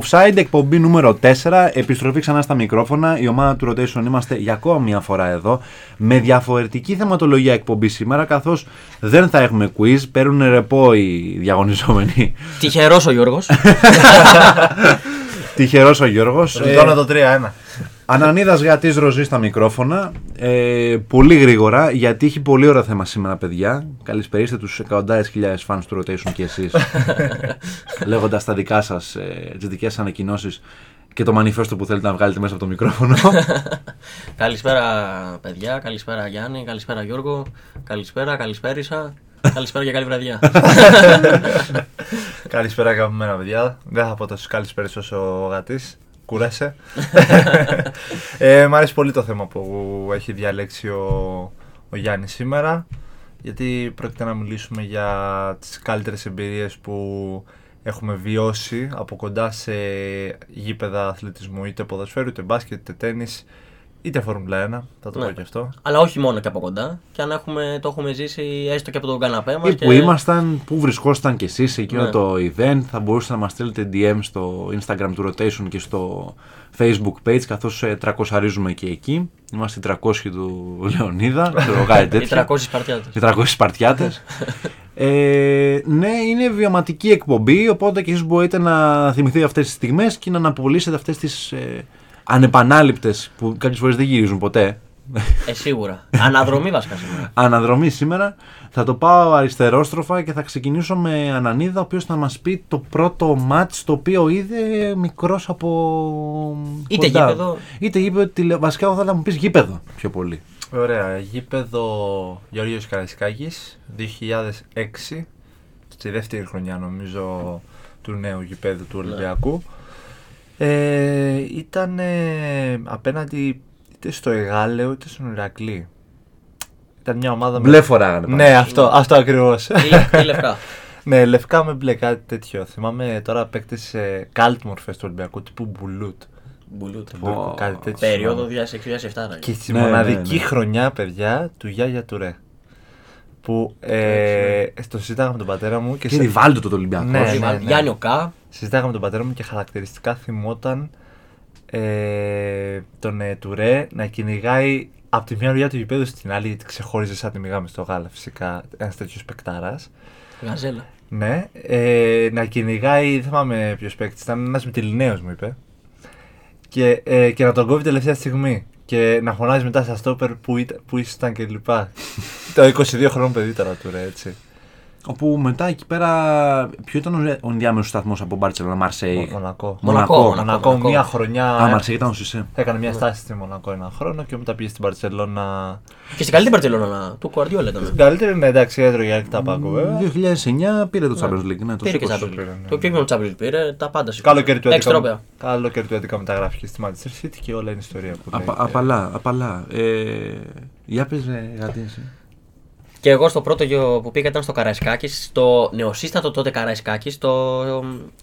Offside εκπομπή νούμερο 4. Επιστροφή ξανά στα μικρόφωνα. Η ομάδα του Rotation είμαστε για ακόμα μια φορά εδώ. Με διαφορετική θεματολογία εκπομπή σήμερα. Καθώς δεν θα έχουμε quiz. Παίρνουν ρεπό οι διαγωνιζόμενοι. Τυχερός ο Γιώργος. Τυχερός ο Γιώργος. Ρωτώνω το 3-1. Ανανίδας Γατής Ροζή στα μικρόφωνα. Ε, πολύ γρήγορα, γιατί έχει πολύ ωραία θέμα σήμερα, παιδιά. Καλησπέριστε τους εκατοντάδες χιλιάδες φαν του Rotation και εσείς. Λέγοντας τα δικά σας, ε, τις δικές ανακοινώσεις και το μανιφέστο που θέλετε να βγάλετε μέσα από το μικρόφωνο. καλησπέρα, παιδιά. Καλησπέρα, Γιάννη. Καλησπέρα, Γιώργο. Καλησπέρα, καλησπέρισα. Καλησπέρα και καλή βραδιά. Καλησπέρα, αγαπημένα παιδιά. Δεν θα πω τόσο καλησπέρα όσο ο γατής. Κούρασε. ε, μ' αρέσει πολύ το θέμα που έχει διαλέξει ο, ο Γιάννης σήμερα γιατί πρόκειται να μιλήσουμε για τις καλύτερες εμπειρίες που έχουμε βιώσει από κοντά σε γήπεδα αθλητισμού είτε ποδοσφαίρου, είτε μπάσκετ, είτε τέννις είτε Φόρμουλα 1, θα το ναι. πω και αυτό. Αλλά όχι μόνο και από κοντά. Και αν έχουμε, το έχουμε ζήσει έστω και από τον καναπέ μας. Ή που ήμασταν, που βρισκόσασταν κι εσείς σε εκείνο ναι. το event, θα μπορούσατε να μας στείλετε DM στο Instagram του Rotation και στο Facebook page, καθώς ε, τρακοσαρίζουμε και εκεί. Είμαστε οι 300 του Λεωνίδα. οι 300 Σπαρτιάτες. Οι 300 Σπαρτιάτες. ε, ναι, είναι βιωματική εκπομπή, οπότε και εσείς μπορείτε να θυμηθείτε αυτές τις στιγμές και να αναπολύσετε αυτές τις. Ε, ανεπανάληπτες που κάποιες φορές δεν γυρίζουν ποτέ. Ε, σίγουρα. Αναδρομή βασικά σήμερα. Αναδρομή σήμερα. Θα το πάω αριστερόστροφα και θα ξεκινήσω με Ανανίδα, ο οποίος θα μας πει το πρώτο μάτς το οποίο είδε μικρός από. Είτε κοντά. γήπεδο. Είτε γήπεδο. Βασικά, θα μου πεις γήπεδο πιο πολύ. Ωραία. Γήπεδο Γεωργίος Καραϊσκάκης 2006. Στη δεύτερη χρονιά νομίζω του νέου γηπέδου του ναι. Ολυμπιακού. Ε, ήταν απέναντι είτε στο Εγάλεο είτε στον Ηρακλή. Ήταν μια ομάδα μπλε με... φοράγανε. Ναι, αυτό, ναι. αυτό ακριβώς. Ή λευκά. ναι, λευκά με μπλε, κάτι τέτοιο. Θυμάμαι τώρα παίκτες σε καλτ μορφές του Ολυμπιακού τύπου Μπουλούτ. Μπουλούτ. Oh. Κάτι τέτοιο. Περίοδο 2006-2007. Και στη ναι, μοναδική ναι, ναι. χρονιά, παιδιά, του Γιάγια Τουρέ που ε, το συζήταγα με τον πατέρα μου. Και, και σε... Ριβάλτο το Ολυμπιακός. Ναι, ναι, ναι. Γιάννη Οκά. Συζήταγα με τον πατέρα μου και χαρακτηριστικά θυμόταν ε, τον ε, Τουρέ να κυνηγάει από τη μια μεριά του γηπέδου στην άλλη, γιατί ξεχώριζε σαν τη μηγάμε στο γάλα φυσικά ένας τέτοιος παικτάρας. Γαζέλα. Ναι, ε, να κυνηγάει, δεν θυμάμαι ποιος παίκτης, ήταν ένας Μητυλινέο μου είπε. Και, ε, και να τον κόβει τελευταία στιγμή και να φωνάζει μετά στα στόπερ που, ήταν, που ήσασταν και λοιπά. το 22 χρόνο παιδί τώρα του ρε, έτσι. Όπου μετά εκεί πέρα. Ποιο ήταν ο ενδιάμεσος σταθμός από Μπάρτσελο, Μαρσέη; Μονακό. Μονακό. Μονακό. Μία χρονιά. Α, Μαρσέη ήταν ο Σισε. Έκανε μια στάση στη Μονακό ένα χρόνο και μετά πήγε στην Μπαρσελόνα. Και στην καλύτερη Μπαρσελόνα του Κουαρδιόλα ήταν. Στην καλύτερη, ναι, εντάξει, έτρωγε αρκετά πάγκο βέβαια. 2009 πήρε το Champions League. Ναι, το πήρε και Champions League. Το πιο Champions League πήρε, τα πάντα σου. Καλό κέρδη του 11. Καλό κέρδη του 11 μεταγράφηκε στη Manchester City και όλα είναι ιστορία που. Απαλά, απαλά. Για πες, γιατί και εγώ στο πρώτο που πήγα ήταν στο Καραϊσκάκης, στο νεοσύστατο τότε Καραϊσκάκης, το,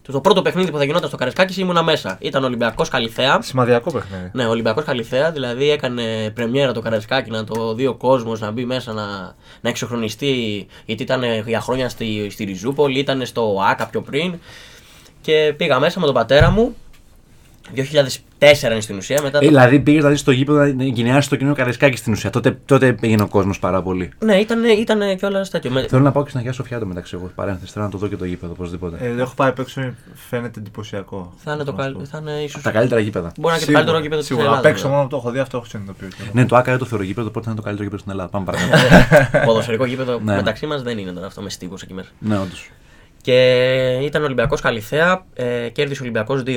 το πρώτο παιχνίδι που θα γινόταν στο Καραϊσκάκης ήμουνα μέσα. Ήταν Ολυμπιακός Καλιθέα. Σημαδιακό παιχνίδι. Ναι, Ολυμπιακός Καλιθέα, δηλαδή έκανε πρεμιέρα το Καραϊσκάκη να το δει ο κόσμος, να μπει μέσα να, να εξοχρονιστεί, γιατί ήταν για χρόνια στη, στη Ριζούπολη, ήταν στο ΑΚΑ πιο πριν. Και πήγα μέσα με τον πατέρα μου 2004 είναι στην ουσία. Μετά ε, δηλαδή πήγε να δει στο γήπεδο να εγκαινιάσει το κοινό Καραϊσκάκη στην ουσία. Τότε, τότε πήγαινε ο κόσμος πάρα πολύ. Ναι, ήταν, ήταν κιόλα τέτοιο. Θέλω να πάω και στην Αγία Σοφιά το μεταξύ εγώ. Παρένθεση, θέλω να το δω και το γήπεδο οπωσδήποτε. Ε, έχω πάει απ' έξω, φαίνεται εντυπωσιακό. Θα είναι, το καλ... θα είναι ίσως... Τα καλύτερα γήπεδα. Μπορεί να είναι και το καλύτερο γήπεδο της Ελλάδας. Απ' έξω μόνο το έχω δει, αυτό έχω συνειδητοποιήσει. Ναι, το ΑΚΑ το θεωρώ γήπεδο, οπότε θα είναι το καλύτερο γήπεδο στην Ελλάδα. Πάμε παρακάτω. Ποδοσφαιρικό γήπεδο ναι. μεταξύ μας δεν είναι τώρα αυτό με στίβου εκεί μέσα. Ναι, όντως. Και ήταν Ολυμπιακός Καλιθέα, ε, κέρδισε Ολυμπιακός 2-1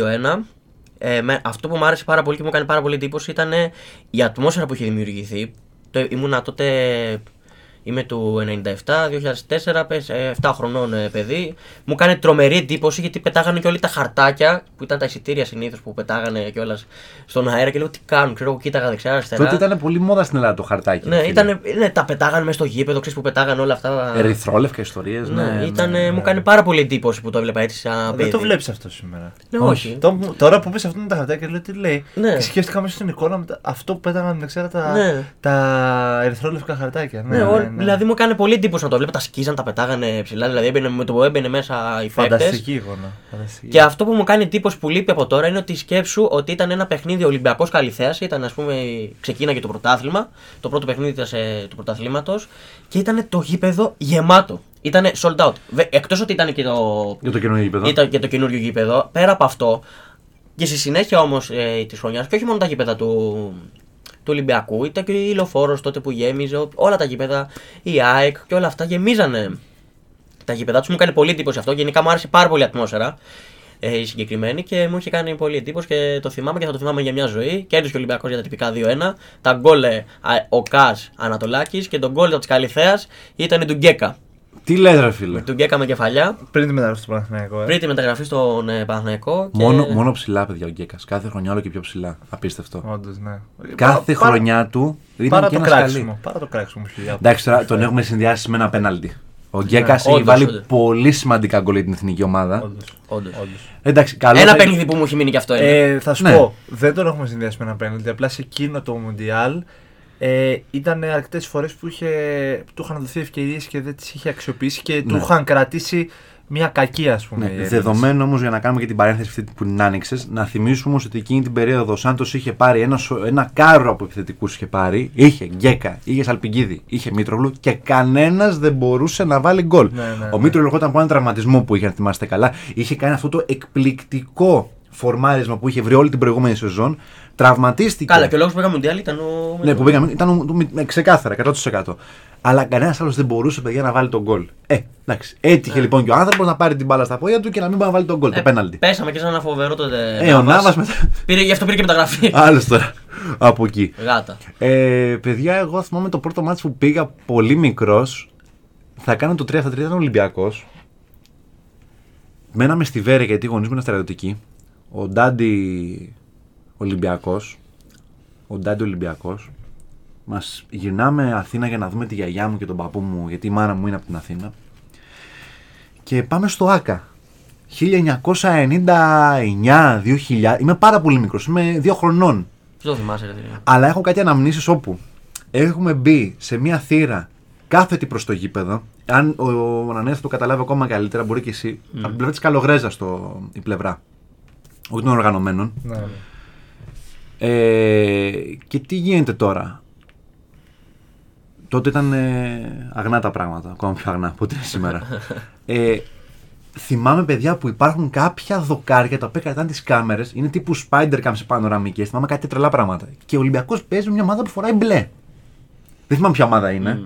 ε, με, αυτό που μου άρεσε πάρα πολύ και μου έκανε πάρα πολύ εντύπωση ήταν η ατμόσφαιρα που είχε δημιουργηθεί. Το, ήμουνα τότε Είμαι του 97, 2004, 7 χρονών ε, παιδί. Μου κάνει τρομερή εντύπωση γιατί πετάγανε και όλοι τα χαρτάκια που ήταν τα εισιτήρια συνήθως που πετάγανε κιόλας στον αέρα και λέω τι κάνουν. Ξέρω εγώ, κοίταγα δεξιά-αριστερά. Τότε ήταν πολύ μόδα στην Ελλάδα το χαρτάκι. Ναι, ήταν, ναι τα πετάγανε μέσα στο γήπεδο, ξέρεις που πετάγανε όλα αυτά. Ερυθρόλευκα ιστορίες. Ναι, ναι, ήταν, ναι, ναι, μου κάνει πάρα πολύ εντύπωση που το έβλεπα έτσι σαν Δεν το βλέπεις αυτό σήμερα. Ναι, όχι. Το, τώρα που πεις αυτό είναι τα χαρτάκια, λέω τι λέει. Ναι. Και σκέφτηκα μέσα στην εικόνα αυτό που πέταγαν τα, ναι. τα ερυθρόλευκα χαρτάκια. Ναι, ναι, ναι. Δηλαδή μου έκανε πολύ εντύπωση να το βλέπω. Τα σκίζαν, τα πετάγανε ψηλά. Δηλαδή έμπαινε, με το που έμπαινε μέσα οι παίκτες. Φανταστική εικόνα. Φανταστική. Και αυτό που μου κάνει εντύπωση που λείπει από τώρα είναι ότι σκέψου ότι ήταν ένα παιχνίδι Ολυμπιακός Καλιθέα. Ήταν, ας πούμε, ξεκίναγε το πρωτάθλημα. Το πρώτο παιχνίδι ήταν σε- του πρωταθλήματος. Και ήταν το γήπεδο γεμάτο. Ήταν sold out. Εκτός ότι ήταν και το, Για το καινούργιο γήπεδο. ήταν και το καινούριο γήπεδο. Πέρα από αυτό, και στη συνέχεια όμως ε, της χρονιάς, και όχι μόνο τα γήπεδα του, του Ολυμπιακού, ήταν και η Λοφόρο τότε που γέμιζε, ο- όλα τα γήπεδα, η ΑΕΚ και όλα αυτά γεμίζανε τα γήπεδα τους. Μου έκανε πολύ εντύπωση αυτό. Γενικά μου άρεσε πάρα πολύ η ατμόσφαιρα ε, η συγκεκριμένη και μου είχε κάνει πολύ εντύπωση και το θυμάμαι και θα το θυμάμαι για μια ζωή. Κέρδισε και ο Ολυμπιακός για τα τυπικά 2-1. Τα γκολ ε, α, ο Κάς Ανατολάκης και τον γκολ της Καλιθέα ήταν του Γκέκα. Τι λες ρε φίλε; Του Γκέκα με κεφαλιά. Πριν τη μεταγραφή στο Παναθηναϊκό. Ε. Πριν τη μεταγραφή στον ε, Παναθηναϊκό. Και... Μόνο, μόνο ψηλά, παιδιά, ο Γκέκας. Κάθε χρονιά όλο και πιο ψηλά. Απίστευτο. Όντως, ναι. Κάθε Παρά- χρονιά του ήταν Παρά και το ένας σκαλί. κράξιμο. Παρά το κράξιμο που έχει Εντάξει, τώρα τον έχουμε συνδυάσει με ένα πέναλτι. Ο Γκέκας έχει Ναι, όντως, βάλει όντως. πολύ σημαντικά γκολ για την εθνική ομάδα. Όντως. Όντως. Όντως. Εντάξει, καλό. Ένα θα- παιχνίδι που μου έχει μείνει και αυτό είναι. Ε, θα σου Ναι. πω, δεν τον έχουμε συνδυάσει με ένα πέναλτι. Απλά σε εκείνο το Μουντιάλ ε, ήταν αρκετές φορές που, είχε, που του είχαν δοθεί ευκαιρίες και δεν τις είχε αξιοποιήσει και του Ναι. είχαν κρατήσει μια κακή, ας πούμε. Ναι, η Έλληνες. δεδομένου όμως για να κάνουμε και την παρένθεση αυτή που την άνοιξες, να θυμίσουμε όμω ότι εκείνη την περίοδο ο Σάντος είχε πάρει ένα, σο- ένα κάρο από επιθετικούς. Είχε πάρει, είχε Γκέκα, είχε Σαλπιγκίδη, είχε Μήτρογλου και κανένας δεν μπορούσε να βάλει γκολ. Ναι, ναι, ο ναι. Μήτρογλου ερχόταν από έναν τραυματισμό που είχε, αν θυμάστε καλά, είχε κάνει αυτό το εκπληκτικό φορμάρισμα που είχε βρει όλη την προηγούμενη σεζόν. Τραυματίστηκε. Καλά, και ο λόγος που έκανε Μουντιάλ ήταν ο. Ναι, που πήγαμε, ήταν ο- ο- με- ξεκάθαρα, 100%. Αλλά κανένας άλλος δεν μπορούσε, παιδιά, να βάλει τον γκολ. Ε, εντάξει. Έτυχε λοιπόν και ο άνθρωπος να πάρει την μπάλα στα πόδια του και να μην μπορεί να βάλει τον γκολ, Ε, το πέναλτι. Πέσαμε και σε ένα φοβερό τότε. Ε, ο Νάβας μετά. Πήρε, γι' αυτό πήρε και μεταγραφή. Άλλος τώρα. Από εκεί. Γάτα. Ε, παιδιά, εγώ θυμάμαι το πρώτο μάτι που πήγα πολύ μικρός. Θα κάνω το 3 στα 3 ήταν Ολυμπιακός. Μέναμε στη Βέρεια γιατί οι γονείς μου ήταν στρατιωτικοί. Ο Ντάντι Ολυμπιακός. Ο Ντάντι Ολυμπιακός. Μας γυρνάμε Αθήνα για να δούμε τη γιαγιά μου και τον παππού μου, γιατί η μάνα μου είναι από την Αθήνα. Και πάμε στο ΑΚΑ. 1999, 2000. Είμαι πάρα πολύ μικρός. Είμαι δύο χρονών. Τι το θυμάσαι, ρε φίλε. Αλλά έχω κάτι αναμνήσεις όπου έχουμε μπει σε μια θύρα κάθετη προς το γήπεδο. Αν ο, ο Ανανέας το καταλάβει ακόμα καλύτερα, μπορεί και εσύ. Από την πλευρά τη Καλογρέζα το, η πλευρά. Όχι των οργανωμένων. Ναι, ναι. Ε, και τι γίνεται τώρα; Τότε ήταν ε, αγνά τα πράγματα, ακόμα πιο αγνά από ό,τι είναι σήμερα. ε, θυμάμαι παιδιά που υπάρχουν κάποια δοκάρια τα οποία κρατάνε τις κάμερες, είναι τύπου Spider-Cam σε πανοραμικές. Θυμάμαι κάτι τρελά πράγματα. Και ο Ολυμπιακός παίζει με μια ομάδα που φοράει μπλε. Δεν θυμάμαι ποια ομάδα είναι.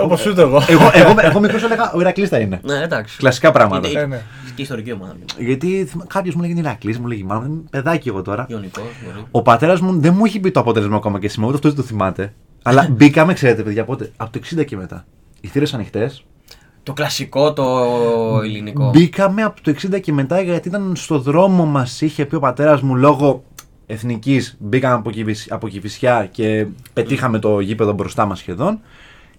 Όπως ούτε εγώ. εγώ, εγώ, εγώ μικρός έλεγα ο Ηρακλής θα είναι. Ναι, εντάξει. Κλασικά πράγματα. Είναι- Ε, ναι. Και ιστορική ομάδα. Γιατί κάποιος μου λέγει Ηρακλής, μου λέγει μάλλον είμαι παιδάκι εγώ τώρα. Ιωνικό. μπορεί. Ο πατέρας μου δεν μου έχει πει το αποτέλεσμα ακόμα και σήμερα, ούτε αυτό δεν το θυμάται. Αλλά μπήκαμε, ξέρετε, παιδιά, πότε. Από το 60 και μετά. Οι θύρες ανοιχτές. Το κλασικό, το ελληνικό. Μπήκαμε από το 60 και μετά γιατί ήταν στο δρόμο μας. Είχε πει ο πατέρας μου λόγω εθνικής. Μπήκαμε από, Κηβισ- από Κηφισιά και πετύχαμε το γήπεδο μπροστά μας σχεδόν.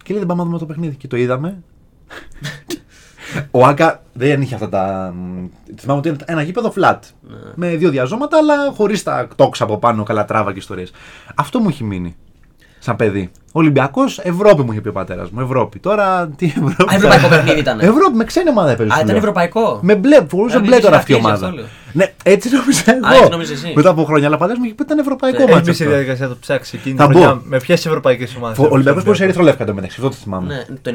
Και λέει δεν πάμε να δούμε το παιχνίδι. Και το είδαμε. Ο Άκα δεν είχε αυτά τα. μ, Θυμάμαι ότι ήταν ένα γήπεδο flat. Με δύο διαζώματα, αλλά χωρίς τα τόξα από πάνω, καλατράβα και ιστορίες. Αυτό μου έχει μείνει. Σαν παιδί. Ολυμπιακός, Ευρώπη μου είχε πει ο πατέρας μου. Ευρώπη. Τώρα τι Ευρώπη. Α, ευρωπαϊκό παιχνίδι ήταν. Ευρώπη, με ξένη ομάδα έπαιζε. Α, σου ήταν λέω. ευρωπαϊκό. Με μπλε, φορούσε Α, μπλε μην τώρα είσαι αυτή η αρχής, ομάδα. αυτό λέω. Ναι, έτσι νόμιζα εγώ. Α, έτσι νόμιζες εσύ. Μετά από χρόνια, αλλά πατέρα μου είχε πει ότι ήταν ευρωπαϊκό Ε, μάτσο. Έχει μπει στη αυτό. διαδικασία να το ψάξει εκείνη Θα τη μπω. χρονιά. Με ποιες ευρωπαϊκές ομάδες. Ο Ολυμπιακός μπορούσε ερυθρολεύκα το μεταξύ, αυτό το θυμάμαι. Ναι, το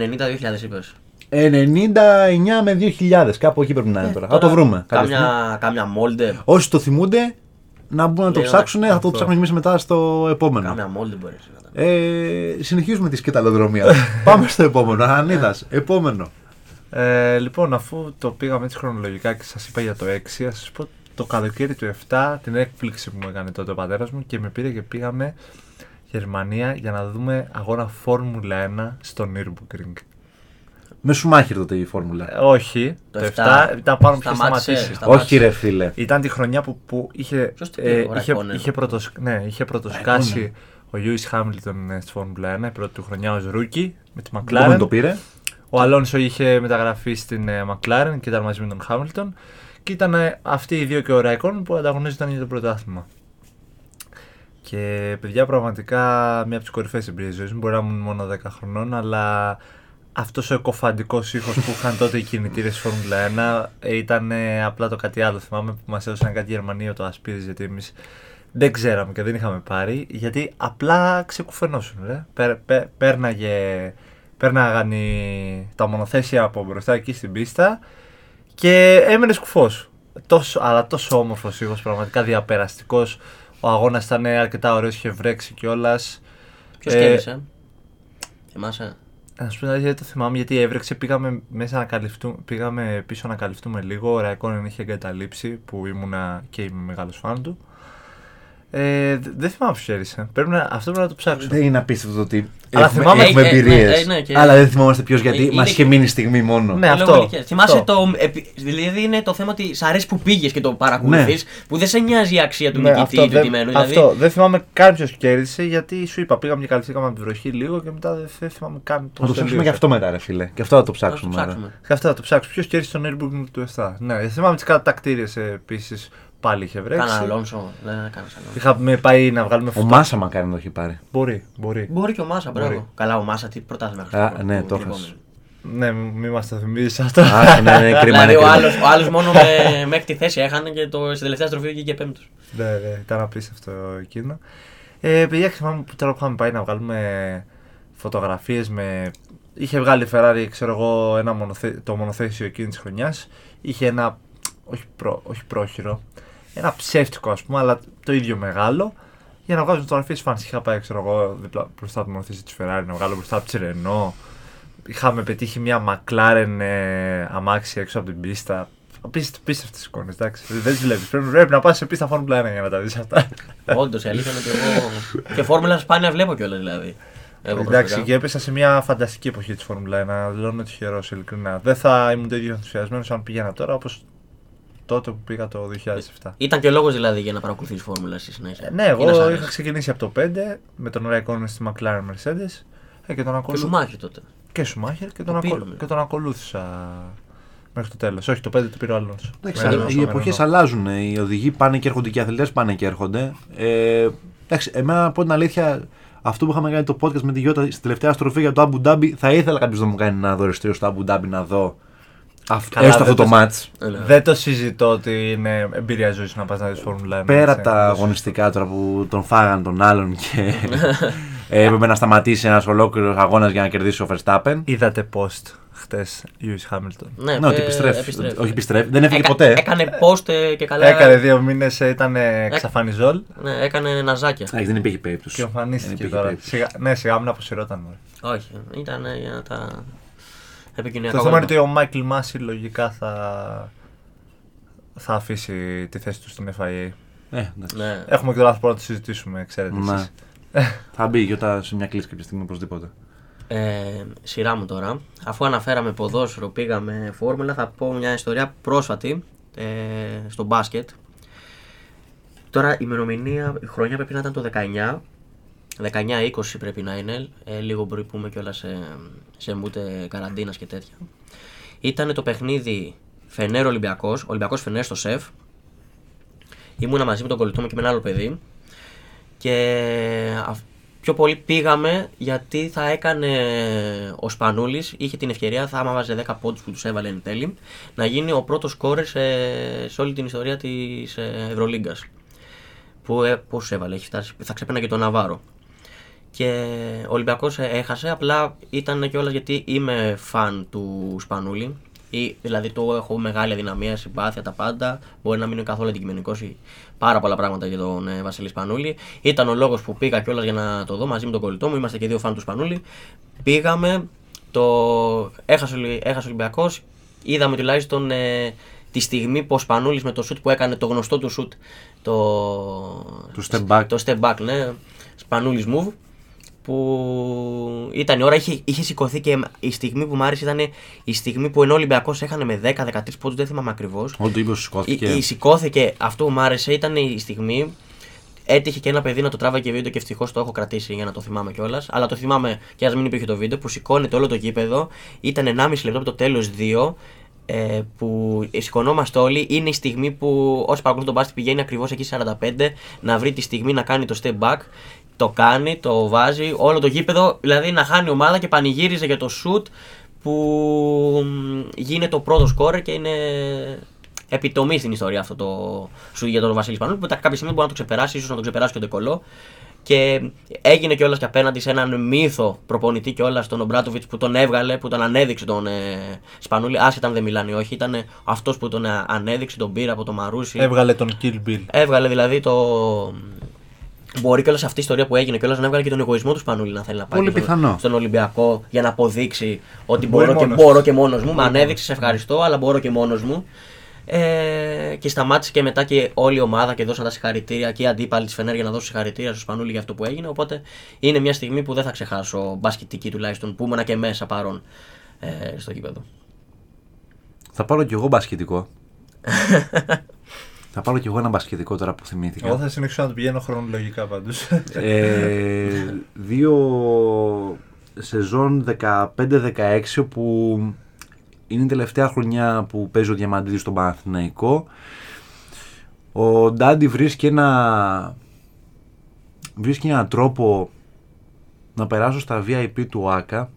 90-2000 είπες. 99 με 2000, κάπου εκεί πρέπει να είναι τώρα. Θα το βρούμε. κάποια στιγμή. Κάμια, κάμια μόλντε. Όσοι το θυμούνται, να μπουν να το Λέω, ψάξουν, θα το αυτό. ψάχνουμε εμεί μετά στο επόμενο. Κάμια μόλντε μπορείς να ήταν. Ε, συνεχίζουμε τη σκεταλοδρομία. Πάμε στο επόμενο. Ανίδας, επόμενο. Ε, λοιπόν, αφού το πήγαμε έτσι χρονολογικά και σας είπα για το 6, θα σας πω το καλοκαίρι του 7 την έκπληξη που μου έκανε τότε ο πατέρας μου και με πήρε και πήγαμε Γερμανία για να δούμε αγώνα Φόρμουλα 1 στο Nürburgring. Με Σουμάχερ τότε η φόρμουλα. Ε, όχι, Το το, 7, 7 ήταν πάνω που είχε σταμάτησε, σταματήσει. σταμάτησε. Όχι, ρε φίλε. Ήταν τη χρονιά που, που είχε, Ποιος το πήρε, ε, ο είχε, Ράικονεν. είχε, πρωτοσ, ναι, είχε πρωτοσκάσει ο Λιούις Χάμιλτον ε, στη Φόρμουλα 1, η πρώτη του χρονιά ως rookie με τη Επόμενο McLaren. το πήρε; Ο Αλόνσο είχε μεταγραφεί στην ε, McLaren και ήταν μαζί με τον Χάμιλτον. Και ήταν ε, αυτοί οι δύο και ο Ράικονεν που ανταγωνίζονταν για το πρωτάθλημα. Και παιδιά, πραγματικά μία από τις κορυφαίες εμπειρίες ζωής μου. Μπορεί να ήμουν μόνο 10 χρονών, αλλά αυτός ο εκοφαντικός ήχος που είχαν τότε οι κινητήρες Φόρμουλα 1 ήταν ε, απλά το κάτι άλλο. Θυμάμαι που μας έδωσαν κάτι Γερμανία το Ασπίδη, γιατί εμείς δεν ξέραμε και δεν είχαμε πάρει, γιατί απλά ξεκουφαινόσουν. Ρε. Πέρ, πέ- πέρναγε, πέρναγαν οι- τα μονοθέσια από μπροστά εκεί στην πίστα και έμενε κουφό. Τόσο, αλλά τόσο όμορφος ήχος, πραγματικά διαπεραστικός. Ο αγώνας ήταν αρκετά ωραίος, είχε βρέξει κιόλας. Ποιος Ε, κέρδισε. Θυμάσαι. Να σου πω την αλήθεια, δεν το θυμάμαι γιατί έβρεξε. Πήγαμε, μέσα να καλυφτούμε, πήγαμε πίσω να καλυφθούμε λίγο. Ο Ραϊκόνεν είχε εγκαταλείψει που ήμουνα και είμαι μεγάλος φαν του. Ε, δε- δεν θυμάμαι ποιο κέρδισε. Πρέπει να, αυτό πρέπει να το ψάξω. Δεν είναι απίστευτο ότι Αλλά έχουμε, θυμάμαι- έχουμε Ε, ε, εμπειρίες. ναι, ε, ναι, και- Αλλά δεν θυμόμαστε ποιος γιατί Ε, μας είναι- είχε μείνει στιγμή μόνο. Ναι, Λόγω αυτό, ηλικίας. Θυμάσαι αυτό. το. επι- Δηλαδή είναι το θέμα ότι σ' αρέσει που πήγες και το παρακολουθείς, Ναι. που δεν σε νοιάζει η αξία του Ναι, νικητή αυτό, ή του δεν, τιμένου. Δηλαδή, αυτό. Δεν θυμάμαι καν ποιος κέρδισε γιατί σου είπα πήγαμε και καλυφθήκαμε από τη βροχή λίγο και μετά δεν, δεν θυμάμαι καν Θα πώς το ψάξουμε τελείωσε. και αυτό μετά, ρε φίλε. Και αυτό θα το θα το ψάξουμε. ρε. ψάξουμε. Και αυτό θα το ψάξω. Ποιος κέρδισε τον Nürburgring του 7. Ναι, θυμάμαι τις κατακτήριες επίσης πάλι είχε βρέξει. Κάνα Αλόνσο. Δεν κάνα Αλόνσο. Είχαμε πάει να βγάλουμε Ο φωτο... Μάσα μακάρι να το έχει πάρει. Μπορεί, μπορεί. Μπορεί και ο Μάσα, μπράβο. Μπορεί. Καλά, ο Μάσα τι πρωτάθλημα Α, έχει. ναι, το έχασε. Ναι, μην μας το θυμίζεις αυτό. Αχ, ναι, ναι, κρίμα. Δηλαδή είναι ο κρίμα. άλλος, ο άλλος μόνο με, μέχρι τη θέση έχανε και το, στην τελευταία στροφή βγήκε πέμπτος. ναι, ναι, ήταν απίστευτο εκείνο. Ε, παιδιά, θυμάμαι που τώρα που είχαμε πάει να βγάλουμε φωτογραφίες με. Είχε βγάλει η Ferrari, ξέρω εγώ, ένα μονοθέ... το μονοθέσιο εκείνη της χρονιάς. Είχε ένα. Όχι, προ... όχι πρόχειρο. Ένα ψεύτικο, ας πούμε, αλλά το ίδιο μεγάλο. Για να βγάζουν φωτογραφίε φάνη. Είχα πάει, ξέρω εγώ, δίπλα, μπροστά από το μονοθέσιο της Ferrari, να βγάλω μπροστά από τη Renault. Είχαμε πετύχει μια McLaren ε, αμάξι έξω από την πίστα. Απίστευτες εικόνες, εντάξει. Δεν τις βλέπεις. Πρέπει, πρέπει να πας σε πίστα Φόρμουλα 1 για να τα δεις αυτά. Όντως, η αλήθεια είναι ότι εγώ. και φόρμουλα σπάνια βλέπω κιόλας δηλαδή. Εγώ Εντάξει, προσωπικά. και έπεσα σε μια φανταστική εποχή της Φόρμουλα 1. Δηλώνω τυχερός, ειλικρινά. Δεν θα ήμουν το ίδιο ενθουσιασμένος αν πήγαινα τώρα όπως τότε που πήγα το 2007. Ήταν και ο λόγος δηλαδή για να παρακολουθείς φόρμουλα στη συνέχεια. Ε, ναι, Ή να σ' εγώ αρέσει. είχα ξεκινήσει από το 5 με τον Ράικον στη McLaren Mercedes ε, και τον Και ακολούθησα. Σουμάχερ τότε. Και Σουμάχερ και, τον Το ακολου- πήραμε. και τον ακολούθησα μέχρι το τέλος. Όχι, το 5 το πήρε ο Αλόνσο. Εντάξει, Με αλλά Αλόνσο, οι με εποχές Renault. αλλάζουν. Οι οδηγοί πάνε και έρχονται και οι αθλητές πάνε και έρχονται. Ε, εντάξει, εμένα να πω την αλήθεια, αυτό που είχαμε κάνει το podcast με τη Γιώτα στη τελευταία στροφή για το Abu Dhabi, θα ήθελα κάποιος να μου κάνει ένα δωριστήριο στο Abu Dhabi να δω. Αυ- Καλά, έστω αυτό δεν το το- match. Ε, ναι. Δεν το συζητώ ότι είναι εμπειρία ζωή να πας να δεις Φόρμουλα 1. Πέρα έτσι, από τα να δεις. αγωνιστικά τώρα που τον φάγαν τον άλλον και ε, έπρεπε να σταματήσει ένας ολόκληρος αγώνας για να κερδίσει ο Verstappen. Είδατε post χτες Lewis Hamilton; Ναι, Ναι, ότι ε, επιστρέφει. επιστρέφει. Όχι, επιστρέφει. Δεν έφυγε Έκα- ποτέ. Έκανε post ε, και καλά. Έκανε δύο μήνες, ήταν εξαφανιζόλ Ναι, έκανε ναζάκια. Α, δεν υπήρχε περίπτωση. και εμφανίστηκε Δεν υπήρχε τώρα. περίπτωση. Σιγά, ναι, σιγά μην αποσυρώταν. μωρέ. Όχι, ήταν ε, για τα επικοινωνιακά. Το θέμα είναι κόμματα. ότι ο Μάικλ Μάση λογικά θα, θα αφήσει τη θέση του στην FIA. Ε, εντάξει. Ναι. Έχουμε και το λάθος να το συζητήσουμε, ξέρετε Ναι. εσείς. Θα μπει η Γιώτα σε μια κλίση κάποια στιγμή οπωσδήποτε. Ε, σειρά μου τώρα. Αφού αναφέραμε ποδόσφαιρο, πήγαμε φόρμουλα, θα πω μια ιστορία πρόσφατη ε, στο μπάσκετ. Τώρα η ημερομηνία, η χρονιά πρέπει να ήταν το 19. 19-20 πρέπει να είναι. Ε, λίγο μπορεί πούμε κιόλας σε, σε μούτε καραντίνας και τέτοια. Ήταν το παιχνίδι Φενέρ Ολυμπιακός, Ολυμπιακός Φενέρ στο σεφ. Ήμουνα μαζί με τον κολλητό μου και με ένα άλλο παιδί. Και αυ- πιο πολύ πήγαμε γιατί θα έκανε ο Σπανούλης, είχε την ευκαιρία, θα άμα βάζε 10 πόντους που τους έβαλε εν τέλει, να γίνει ο πρώτος κόρε σε, σε όλη την ιστορία της Ευρωλίγκας. Που ε, πόσους έβαλε, έχει φτάσει, θα ξεπέρνα και τον Ναβάρο. Και ο Ολυμπιακός ε, έχασε, απλά ήταν κιόλας γιατί είμαι φαν του Σπανούλη. Ή, δηλαδή το έχω μεγάλη αδυναμία, συμπάθεια, τα πάντα. Μπορεί να μην είναι καθόλου αντικειμενικός ή πάρα πολλά πράγματα για τον ε, Βασίλη Σπανούλη. Ήταν ο λόγος που πήγα κιόλας για να το δω μαζί με τον κολλητό μου. Είμαστε και δύο φαν του Σπανούλη. Πήγαμε, το έχασε, ο Ολυ- έχασε ο Ολυμπιακός. Είδαμε τουλάχιστον ε, τη στιγμή που ο Σπανούλης με το σουτ που έκανε, το γνωστό του σουτ. Το, Το step back. Το step back, ναι. Σπανούλης move. Που ήταν η ώρα, είχε, είχε σηκωθεί και η στιγμή που μου άρεσε ήταν η στιγμή που ενώ ο Ολυμπιακός έχανε με 10-13 πόντους, δεν θυμάμαι ακριβώς. Όλο το ύψο σηκώθηκε. Η, η σηκώθηκε, αυτό που μου άρεσε ήταν η στιγμή. Έτυχε και ένα παιδί να το τράβαγε και βίντεο και ευτυχώς το έχω κρατήσει για να το θυμάμαι κιόλας. Αλλά το θυμάμαι και ας μην υπήρχε το βίντεο που σηκώνεται όλο το γήπεδο. Ήταν 1,5 λεπτό από το τέλος 2. ε, που σηκωνόμαστε όλοι είναι η στιγμή που όσοι παρακολουθούν τον μπάσκετ πηγαίνει ακριβώς εκεί 45 να βρει τη στιγμή να κάνει το step back. Το κάνει, το βάζει, όλο το γήπεδο, δηλαδή να χάνει ομάδα και πανηγύριζε για το shoot που γίνεται το πρώτος σκόρ και είναι επιτομή στην ιστορία αυτό το shoot για τον Βασίλης Πανούλη που κάποια στιγμή μπορεί να το ξεπεράσει, ίσως να το ξεπεράσει και ο Ντεκολό. Και έγινε κιόλας και απέναντι σε έναν μύθο προπονητή κιόλας, τον Ομπράτοβιτς που τον έβγαλε, που τον ανέδειξε τον ε, Σπανούλη. Άσχετα αν δεν μιλάνε ή όχι, ήταν αυτός που τον ε, ανέδειξε, τον πήρε από το Μαρούσι. Έβγαλε τον Kill Bill. Έβγαλε δηλαδή το. Μπορεί κιόλας αυτή η ιστορία που έγινε κιόλας να έβγαλε και τον εγωισμό του Σπανούλη να θέλει να πάει Πολύ στο- πιθανό. στον Ολυμπιακό για να αποδείξει ότι Μπορεί μπορώ και, μόνος. μπορώ και μόνος μου. Με ανέδειξε, σε ευχαριστώ, αλλά μπορώ και μόνος μου. Ε, και σταμάτησε και μετά και όλη η ομάδα και δώσαν τα συγχαρητήρια και οι αντίπαλοι της Φενέρ για να δώσουν συγχαρητήρια στο Σπανούλη για αυτό που έγινε. Οπότε είναι μια στιγμή που δεν θα ξεχάσω, μπασκετική τουλάχιστον, που ήμουνα και μέσα παρόν ε, στο γήπεδο. Θα πάρω κι εγώ μπασκετικό. θα πάρω κι εγώ ένα μπασκετικό τώρα που θυμήθηκα. Εγώ θα συνεχίσω να το πηγαίνω χρονολογικά πάντως. ε, δύο σεζόν 15-16 όπου είναι η τελευταία χρονιά που παίζει ο Διαμαντίδης στον Παναθηναϊκό. Ο Ντάντι βρίσκει ένα βρίσκει έναν τρόπο να περάσω στα VIP του ΆΚΑ.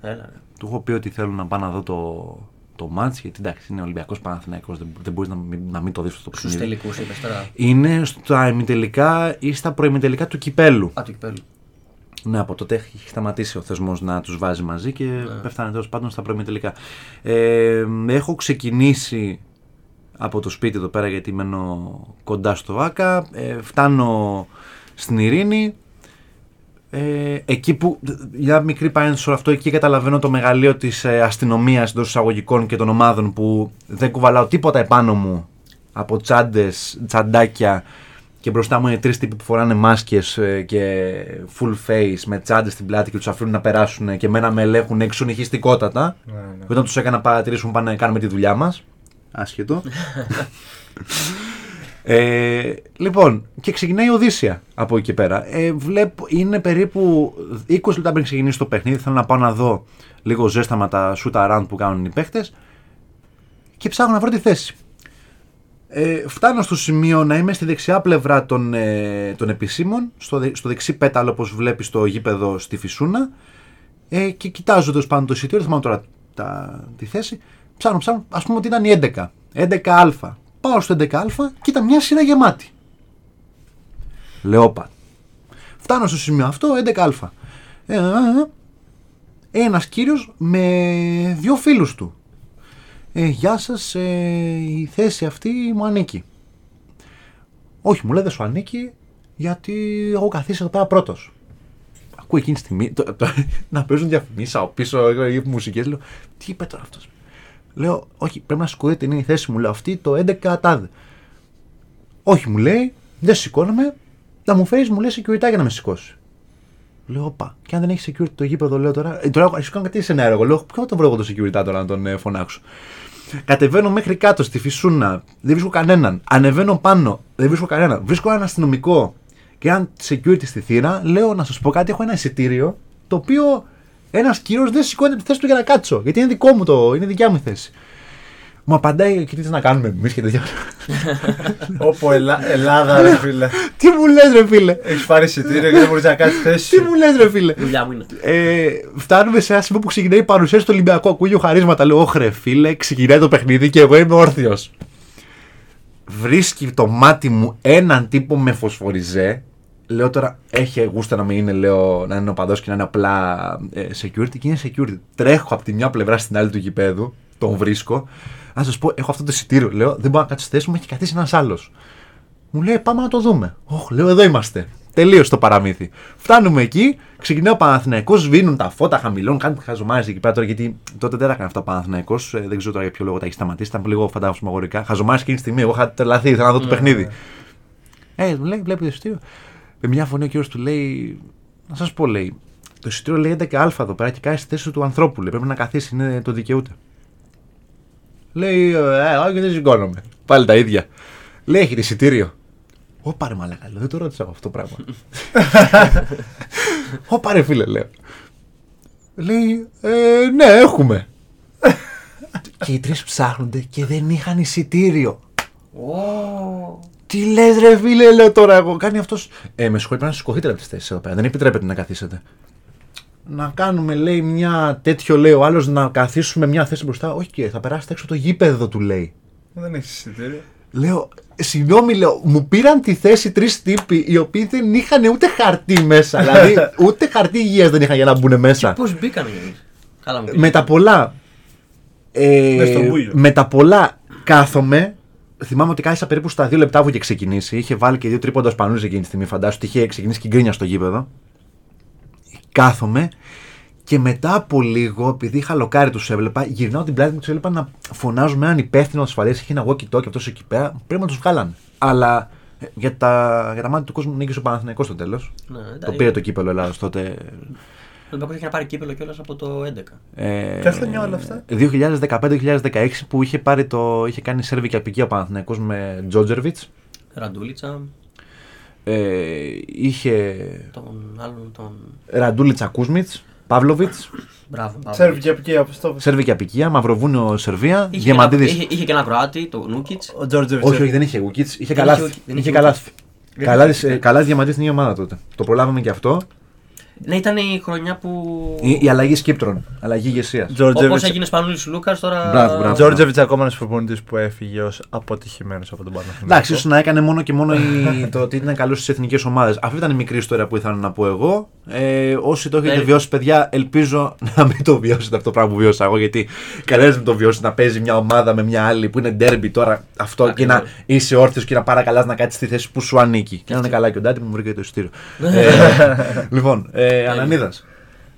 Έλα, ρε. Του έχω πει ότι θέλω να πάω να δω το, το μάτς γιατί εντάξει είναι Ολυμπιακός Παναθηναϊκός δεν, δεν μπορείς να μην, να μην το δεις αυτό το Στους παιχνίδι. τελικούς είπες τώρα. Είναι στα ημιτελικά ή στα προημιτελικά του κυπέλου. Α, του κυπέλου. Ναι, από τότε έχει σταματήσει ο θεσμός να τους βάζει μαζί και πέφτανε τέλος πάντων στα πρώιμη τελικά. Ε, έχω ξεκινήσει από το σπίτι εδώ πέρα γιατί μένω κοντά στο ΆΚΑ. Ε, φτάνω στην Ειρήνη. Ε, εκεί που, για μικρή παρένθεση σε όλο αυτό, εκεί καταλαβαίνω το μεγαλείο της ε, αστυνομίας εντός εισαγωγικών και των ομάδων που δεν κουβαλάω τίποτα επάνω μου από τσάντες, τσαντάκια και μπροστά μου είναι τρεις τύποι που φοράνε μάσκες και full face με τσάντες στην πλάτη και τους αφήνουν να περάσουν και μένα με ελέγχουν εξονυχιστικότατα. Ναι, ναι. Και όταν τους έκανα παρατηρήσουν πάνε να κάνουμε τη δουλειά μας. Άσχετο. ε, λοιπόν, και ξεκινάει η Οδύσσια από εκεί και πέρα. Ε, βλέπω, είναι περίπου 20 λεπτά πριν ξεκινήσει το παιχνίδι. Θέλω να πάω να δω λίγο ζέσταμα τα shoot around που κάνουν οι παίχτε. Και ψάχνω να βρω τη θέση. Ε, φτάνω στο σημείο να είμαι στη δεξιά πλευρά των, ε, των επισήμων, στο, δε- στο δεξί πέταλο όπως βλέπεις στο γήπεδο στη Φυσούνα ε, και κοιτάζω τέλος πάνω το εισιτήριο, δεν θυμάμαι τώρα τα, τη θέση. Ψάχνω, ψάχνω, ας πούμε ότι ήταν η 11. 11α. Πάω στο 11α και ήταν μια σειρά γεμάτη. Λέω πα. Φτάνω στο σημείο αυτό, 11α. Ε, ε, ε, ένας κύριος με δύο φίλους του. Ε, γεια σας, ε, η θέση αυτή μου ανήκει. Όχι, μου λέει δεν σου ανήκει γιατί έχω καθίσει εδώ πέρα πρώτος. Ακούω εκείνη τη στιγμή το- το- να παίζουν διαφημίσεις από πίσω εγώ, οι μουσικές. Λέω, τι είπε τώρα αυτός; Λέω, όχι, πρέπει να σηκωθείτε, είναι η θέση μου. Λέω, αυτή το 11 τάδε. Όχι, μου λέει, δεν σηκώνομαι, να μου φέρεις, μου λέει security για να με σηκώσει. Λέω, όπα. Και αν δεν έχεις security το γήπεδο, λέω τώρα. Ε, τώρα αρχίζω να κάτι σε ένα έργο. Λέω, ποιο θα τον βρω εγώ το security τώρα να τον ε, φωνάξω. Κατεβαίνω μέχρι κάτω στη φυσούνα, δεν βρίσκω κανέναν. Ανεβαίνω πάνω, δεν βρίσκω κανέναν. Βρίσκω έναν αστυνομικό και έναν security στη θύρα. Λέω να σας πω κάτι, έχω ένα εισιτήριο το οποίο ένας κύριος δεν σηκώνεται τη θέση του για να κάτσω. Γιατί είναι δικό μου το, είναι δικιά μου η θέση. Μου απαντάει και τι να κάνουμε εμείς και τέτοια. Όπω Ελλά- Ελλάδα, ρε φίλε. τι μου λες, ρε φίλε. Έχεις πάρει εισιτήριο και δεν μπορείς να κάνεις θέση. Τι σου. μου λες, ρε φίλε. Δουλειά μου είναι. Ε, φτάνουμε σε ένα σημείο που ξεκινάει η παρουσίαση του Ολυμπιακού. Ακούγει ο χαρίσματα. Λέω, Ωχρε φίλε, ξεκινάει το παιχνίδι και εγώ είμαι όρθιος. Βρίσκει το μάτι μου έναν τύπο με φωσφοριζέ. Λέω τώρα, έχει γούστα να μην είναι, λέω, να είναι ο παδός και να είναι απλά ε, security. Και είναι security. Τρέχω από τη μια πλευρά στην άλλη του γηπέδου, τον βρίσκω. Α σας πω, έχω αυτό το εισιτήριο. Λέω, δεν μπορώ να κάτσω στη θέση μου, έχει καθίσει ένας άλλος. Μου λέει πάμε να το δούμε. Όχ, λέω εδώ είμαστε. Τελείωσε το παραμύθι. Φτάνουμε εκεί, ξεκινάει ο Παναθηναϊκός, σβήνουν τα φώτα χαμηλών, κάνουν χαζομάρες εκεί πέρα τώρα γιατί τότε δεν τα έκανε αυτά ο Παναθηναϊκός. Ε, δεν ξέρω τώρα για ποιο λόγο τα έχει σταματήσει, ήταν λίγο φαντάσματο Χαζομάρες εκείνη τη στιγμή. Εγώ είχα τρελαθεί, ήθελα να δω το παιχνίδι. Ε, μου λέει, βλέπεις το εισιτήριο. Με μια φωνή ο κύριος του λέει, να σας πω, λέει, το εισιτήριο λέει 11α εδώ πέρα και κάνει στη θέση του ανθρώπου. Λέει, πρέπει να καθίσει, είναι, το δικαιούται. Λέει, ε, όχι, δεν σηκώνομαι. Πάλι τα ίδια. Λέει, έχετε εισιτήριο. Ω πάρε μαλάκα, λέω, δεν το ρώτησα εγώ αυτό το πράγμα. Ω πάρε φίλε, λέω. Λέει, ε, ναι, έχουμε. και οι τρεις ψάχνονται και δεν είχαν εισιτήριο. Ω, Τι λες, ρε φίλε, λέω τώρα εγώ. Κάνει αυτός. Ε, με συγχωρείτε, πρέπει να σηκωθείτε από τις θέσεις εδώ πέρα. Δεν επιτρέπεται να καθίσετε. Να κάνουμε, λέει, μια τέτοιο, λέει ο άλλος, να καθίσουμε μια θέση μπροστά. Όχι, κύριε, θα περάσετε έξω από το γήπεδο, του λέει. Δεν έχει εισιτήριο. Λέω, συγγνώμη, λέω, μου πήραν τη θέση τρεις τύποι οι οποίοι δεν είχαν ούτε χαρτί μέσα. δηλαδή, ούτε χαρτί υγείας δεν είχαν για να μπουν μέσα. Πώς μπήκαν εμείς; Καλά μου με τα πολλά. Ε, Μες στον μπούγιο. με τα πολλά κάθομαι. Θυμάμαι ότι κάθισα περίπου στα δύο λεπτά που είχε ξεκινήσει. Είχε βάλει και δύο τρίποντα σπανού εκείνη τη στιγμή. Φαντάσου ότι είχε ξεκινήσει και γκρίνια στο γήπεδο. Κάθομαι και μετά από λίγο, επειδή είχα λοκάρει τους έβλεπα, γυρνάω την πλάτη μου τους έβλεπα να φωνάζουν με έναν υπεύθυνο ασφαλείας. Είχε ένα walkie talkie αυτός εκεί πέρα. Πρέπει να τους βγάλαν. Αλλά ε, για τα, για τα μάτια του κόσμου νίκησε ο Παναθηναϊκός στο τέλος. Ναι, Το εντάξει. πήρε το κύπελο Ελλάδα τότε. Ο Ολυμπιακός είχε να πάρει κύπελο κιόλας από το 11. Ε, Ποια χρονιά όλα αυτά; 2015-2016 που είχε, πάρει το, είχε κάνει σερβική απικία ο Παναθηναϊκός με Τζότζερβιτς. Ραντούλιτσα, Ε, είχε τον άλλον τον. Ραντούλιτσα Κούσμιτς, Παύλοβιτς, Μπράβο. μπράβο. Σερβική απικία, όπως το είπες. σερβική απικία, Μαυροβούνιο Σερβία, Είχε, και ένα, Διαμαντίδης. είχε, είχε και ένα Κροάτι, το Νούκιτ. Ο Τζόρτζεβιτς. Όχι, όχι, δεν είχε Γουκίτς, είχε Δεν καλάθι. είχε Ουκ- δεν Είχε είχε καλάθι. Δεν Καλάθι είχε. ε, Καλάθι Διαμαντίδης είναι η ομάδα τότε. Το προλάβαμε και αυτό. Ναι, ήταν η χρονιά που. Η, η αλλαγή σκύπτρων, αλλαγή ηγεσίας. Όπως έγινε Σπανούλη Λούκας τώρα. Μπράβο, μπράβο. Τζόρτζεβιτ ακόμα ένα προπονητή που έφυγε ως αποτυχημένος από τον Παναθηναϊκό. Εντάξει, ίσως να έκανε μόνο και μόνο η- το ότι ήταν καλός στις εθνικές ομάδες. Αυτή ήταν η μικρή ιστορία που ήθελα να πω εγώ. Ε, όσοι το έχετε Ναι. βιώσει, παιδιά, ελπίζω να μην το βιώσετε αυτό το πράγμα που βιώσα εγώ. Γιατί κανένας δεν το βιώσει να παίζει μια ομάδα με μια άλλη που είναι ντέρμπι τώρα αυτό και να Ακριβώς. είσαι όρθιος και να παρακαλάς να κάτσεις στη θέση που σου ανήκει. Και να είναι καλά και ο Ντάτι που μου βρήκε το εισιτήριο. ε, λοιπόν, ε, Ανανίδας.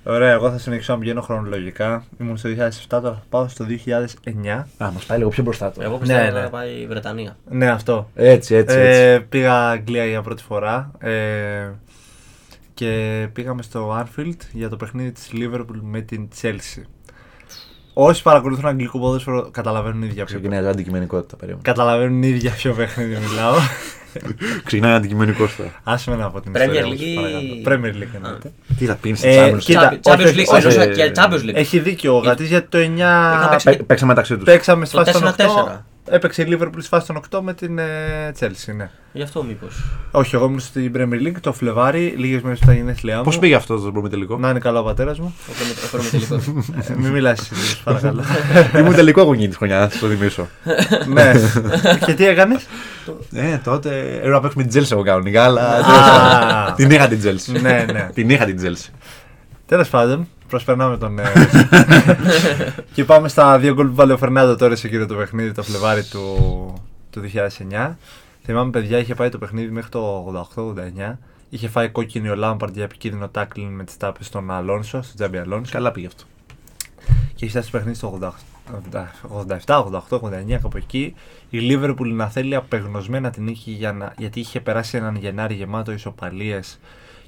Ωραία, εγώ θα συνεχίσω να πηγαίνω χρονολογικά. Ήμουν στο 2007, τώρα θα πάω στο 2009. Α, μας πάει λίγο πιο μπροστά τώρα. Εγώ πιστεύω Ναι, να ναι. πάει η Βρετανία. Ναι, αυτό. Έτσι, έτσι. έτσι. Ε, πήγα Αγγλία για πρώτη φορά ε, και πήγαμε στο Anfield για το παιχνίδι της Liverpool με την Chelsea. Όσοι παρακολουθούν αγγλικό ποδόσφαιρο καταλαβαίνουν ήδη για ποιο Ξεκινάει η αντικειμενικότητα, περίμενα. Καταλαβαίνουν ήδη για ποιο παιχνίδι μιλάω. Ξεκινάει η αντικειμενικότητα. Άσε με να πω την Premier ιστορία μου, League σας ή- παρακαλώ. Premier League εννοείται. Τι θα πίνει Ε, στην Champions κοίτα, League. Champions όχι, League, όχι, όχι, ε, και Champions League. Έχει δίκιο ο Γατής γιατί το 9 Είχαν παίξει Πέ- Παίξαμε μεταξύ του. παίξαμε στη Το φάση των 8. 4-4. Έπαιξε η Liverpool στη φάση των 8 με την ε, Chelsea, ναι. Γι' αυτό μήπως. Όχι, εγώ ήμουν στην Premier League το Φλεβάρι, λίγες μέρες μετά γενέθλιά μου. Πώς πήγε αυτό το πρώτο τελικό; Να είναι καλά ο πατέρας μου. Ο πρώτο τελικό. Ε, Μην μιλάς εσύ, παρακαλώ. Ήμουν τελικό αγωνί τη χρονιά, να σα το θυμίσω. ναι. και τι έκανες; Ε, τότε έπρεπε να παίξουμε την Τσέλσι εγώ κανονικά, αλλά. Α. Την είχα την Τσέλσι. ναι, ναι. Την είχα την Τσέλσι. Τέλος πάντων, προσπερνάμε τον. ε, και πάμε στα δύο γκολ που βάλε ο Φερνάντο τώρα σε εκείνο το παιχνίδι το Φλεβάρι του, του 2009. Θυμάμαι, παιδιά, είχε πάει το παιχνίδι μέχρι το 88-89. Είχε φάει κόκκινη ο Λάμπαρντ για επικίνδυνο τάκλιν με τις τάπες στον Αλόνσο, στον Τσάμπι Αλόνσο. Καλά πήγε αυτό. Και έχει φτάσει το παιχνίδι στο 87, 88, 89, κάπου εκεί. Η Λίβερπουλ να θέλει απεγνωσμένα την νίκη για να, γιατί είχε περάσει έναν Γενάρη γεμάτο ισοπαλίες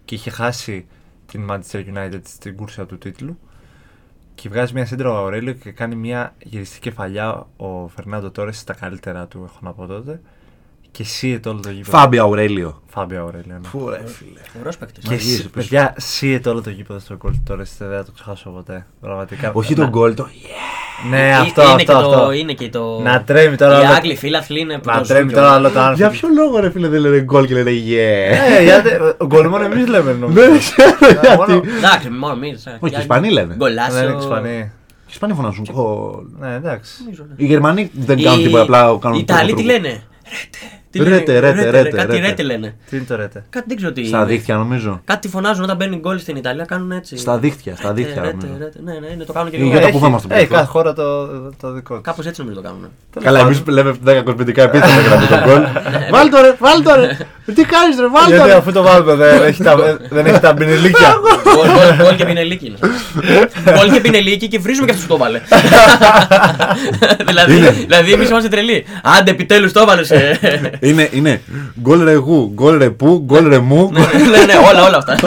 και είχε χάσει την Manchester United στην κούρσα του τίτλου. Και βγάζει μια σέντρα ο Αουρέλιο και κάνει μια γυριστή κεφαλιά ο Φερνάντο τώρα στα καλύτερα του, έχω να πω τότε. Και σύεται όλο το γήπεδο. Φάμπιο Αουρέλιο. Φάμπιο Αουρέλιο. Ναι. Φου, ρε φίλε. Ωραίος παίκτης. Και Μαγείες σύ- επίσης. παιδιά, σύεται όλο το γήπεδο στο γκολ τώρα. Δεν θα το ξεχάσω ποτέ. Πραγματικά. Όχι Να- τον γκολ, το. Ναι, αυτό, είναι, αυτό, και αυτό. Το, είναι και το. Να τρέμει τώρα Οι όλο- Άγγλοι φίλαθλοι είναι. που Να το τρέμει ζουν τώρα κιόλας. όλο το άνθρωπο. Για ποιο λόγο ρε φίλε δεν λένε γκολ και λένε yeah. Ε, γιατί. Ο γκολ μόνο εμείς λέμε νομίζω. Δεν ξέρω Μόνο- γιατί. Εντάξει, μόνο εμείς. Όχι, οι Ισπανοί λένε. Γκολάσιο. Δεν είναι Ισπανοί. Οι Ισπανοί φωνάζουν γκολ. Ναι, εντάξει. Νομίζω, ναι. Οι Γερμανοί δεν Οι- κάνουν τίποτα, απλά κάνουν. Οι Ιταλοί τι τρόπο. λένε; Τι Ρέτε, λένε, ρέτε, ρέτε, Κάτι ρέτε. ρέτε λένε. Τι είναι το ρέτε; Κάτι δεν ξέρω τι. Στα είναι. δίχτυα νομίζω. Κάτι φωνάζουν όταν μπαίνει γκολ στην Ιταλία, κάνουν έτσι. Στα δίχτυα, στα Ρέτε, δίχτυα, ρέτε, νομίζω. ρέτε. Ναι, ναι, ναι, το κάνουν και Ή εγώ. για το Έχει- που είμαστε Έχει πρώτο. κάθε χώρα το, το δικό της. Κάπως έτσι νομίζω το κάνουν. Καλά, εμείς λέμε 10 κοσμητικά επίθετα για να πει τον γκολ. Βάλ το ρε, βάλ το ρε. Τι κάνεις ρε, βάλ το Γιατί ρε. αφού το βάλουμε δεν έχει τα, δεν έχει τα μπινελίκια. Γκολ, γκολ, γκολ και πινελίκι είναι. Γκολ και πινελίκι και βρίζουμε και αυτούς που το βάλε. δηλαδή, δηλαδή εμείς είμαστε τρελοί. Άντε επιτέλους το έβαλες. Είναι, είναι γκολ ρε γου, γκολ ρε που, γκολ ρε μου. ναι, ναι, όλα, όλα αυτά.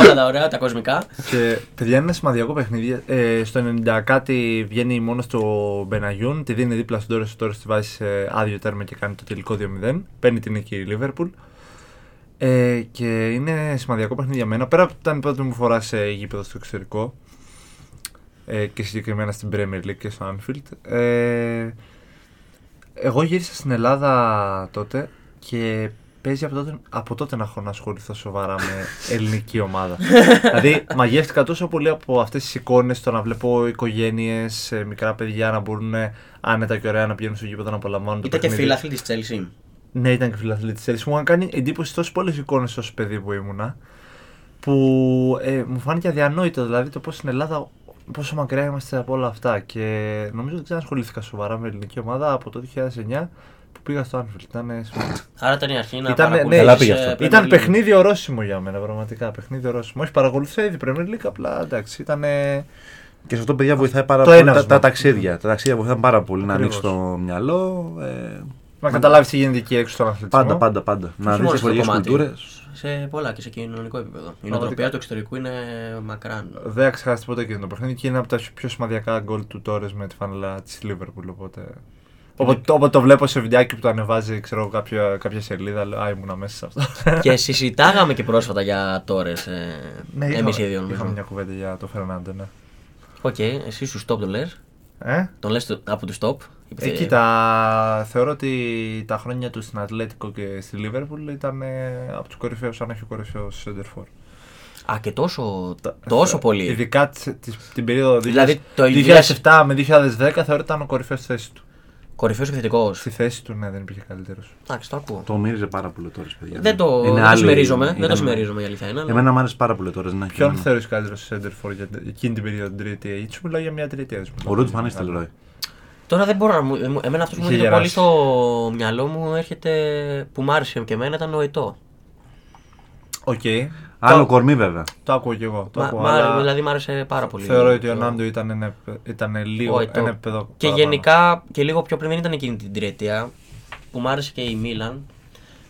όλα τα ωραία, τα κοσμικά. Και παιδιά είναι ένα σημαντικό παιχνίδι. Ε, στο 90 κάτι βγαίνει μόνο στο Μπεναγιούν, τη δίνει δίπλα στον Τόρες, ο Τόρες τη βάζει σε άδειο τέρμα και κάνει το τελικό 2-0. Παίρνει την νίκη η Λίβερπουλ. Ε, και είναι σημαντικό παιχνίδι για μένα. Πέρα από ότι ήταν η πρώτη μου φορά σε γήπεδο στο εξωτερικό. ε, και συγκεκριμένα στην Premier League και στο Anfield. Ε, εγώ γύρισα στην Ελλάδα τότε και παίζει από τότε, από τότε να έχω να ασχοληθώ σοβαρά με ελληνική ομάδα. δηλαδή, μαγεύτηκα τόσο πολύ από αυτές τις εικόνες το να βλέπω οικογένειες, μικρά παιδιά να μπορούν άνετα και ωραία να πηγαίνουν στο γήπεδο να απολαμβάνουν το Ήταν και παιχνίδι. φίλαθλη της Chelsea. Ναι, ήταν και φιλαθλή της Chelsea. Μου είχαν κάνει εντύπωση τόσο πολλές εικόνες ως παιδί που ήμουνα. Που ε, μου φάνηκε αδιανόητο δηλαδή το πώς στην Ελλάδα πόσο μακριά είμαστε από όλα αυτά. Και νομίζω ότι δεν ασχολήθηκα σοβαρά με ελληνική ομάδα από το 2009 που πήγα στο Anfield. Ήταν, ε, σημαντικό. Άρα ήταν η αρχή να Ήταν- ναι, παρακολουθείς, καλά πήγε ε, αυτό. Premier ήταν League. παιχνίδι ορόσημο για μένα, πραγματικά. Παιχνίδι ορόσημο. Όχι, παρακολουθούσα ήδη Premier League, απλά εντάξει. Ήταν. Και σε αυτό, παιδιά, βοηθάει πάρα Το πολύ ένασμα. τα, τα ταξίδια. Τα ταξίδια βοηθάνε πάρα πολύ να Ακριβώς. ανοίξει το μυαλό. Ε, να καταλάβεις τι γίνεται εκεί έξω στον αθλητισμό. πάντα, πάντα, πάντα. Να Όχι δεις μόνος στο διαφορετικέ κομμάτι, κουλτούρες. Σε πολλά και σε κοινωνικό επίπεδο. Η Πραγματικά. νοοτροπία του εξωτερικού είναι μακράν. Δεν θα ξεχάσετε ποτέ και το παιχνίδι και είναι από τα πιο σημαντικά γκολ του Τόρες με τη φανελά της Liverpool. Οπότε. Όποτε, όποτε το βλέπω σε βιντεάκι που το ανεβάζει ξέρω, εγώ, κάποια, κάποια σελίδα, λέω Α, ήμουνα μέσα σε αυτό. και συζητάγαμε και πρόσφατα για Τόρες. ναι, Εμείς είχαμε, οι δύο είχαμε νομίζω. μια κουβέντα για το Φερνάντο, ναι. Οκ, εσύ στους top τον λες. Ε; Τον λες από τους top. Ε, κοίτα, θεωρώ ότι τα χρόνια του στην Ατλέτικο και στη Λίβερπουλ ήταν ε, από τους κορυφαίους, αν όχι ο κορυφαίος Σέντερφορ. Α, και τόσο, τόσο πολύ. Ειδικά της- της- την περίοδο Δηλαδή, το 2007 με 2010 θεωρώ ότι ήταν ο κορυφαίος στη θέσης του. Κορυφαίος επιθετικό. Στη θέση του, ναι, δεν υπήρχε καλύτερος. Εντάξει, το ακούω. Το μύριζε πάρα πολύ τώρα, παιδιά. Δεν το, Είναι δεν το άλλη- συμμερίζομαι. Δεν είναι- το συμμερίζομαι η αλήθεια είναι. αλλά- Εμένα μου άρεσε πάρα πολύ τώρα. Δεν έχει Ποιον κανένα. θεωρείς καλύτερο Σέντερφορ για εκείνη την περίοδο την τριετία, ή σου μιλάω για μια τριετία. δεν σου μιλάω Ο Ρούτ για Φανή μια άλλη. Τελρόι. Τώρα δεν μπορώ να μου. εμ- Εμένα αυτός που μου Είχε έρχεται πολύ γεράσει. στο μυαλό μου έρχεται. που μ' άρεσε και εμένα ήταν ο Ετώ. Οκ. Άλλο Το- κορμί βέβαια. Το ακούω κι εγώ. Το Μα- ακούω, μ' αλλά άρεσε- Δηλαδή μ' άρεσε πάρα πολύ. Θεωρώ ότι ο το- Νάντο ήταν, ένα, ήταν λίγο ο Ετώ. ένα επίπεδο Και παραπάνω. γενικά και λίγο πιο πριν δεν ήταν εκείνη την τριετία που μ' άρεσε και η Μίλαν.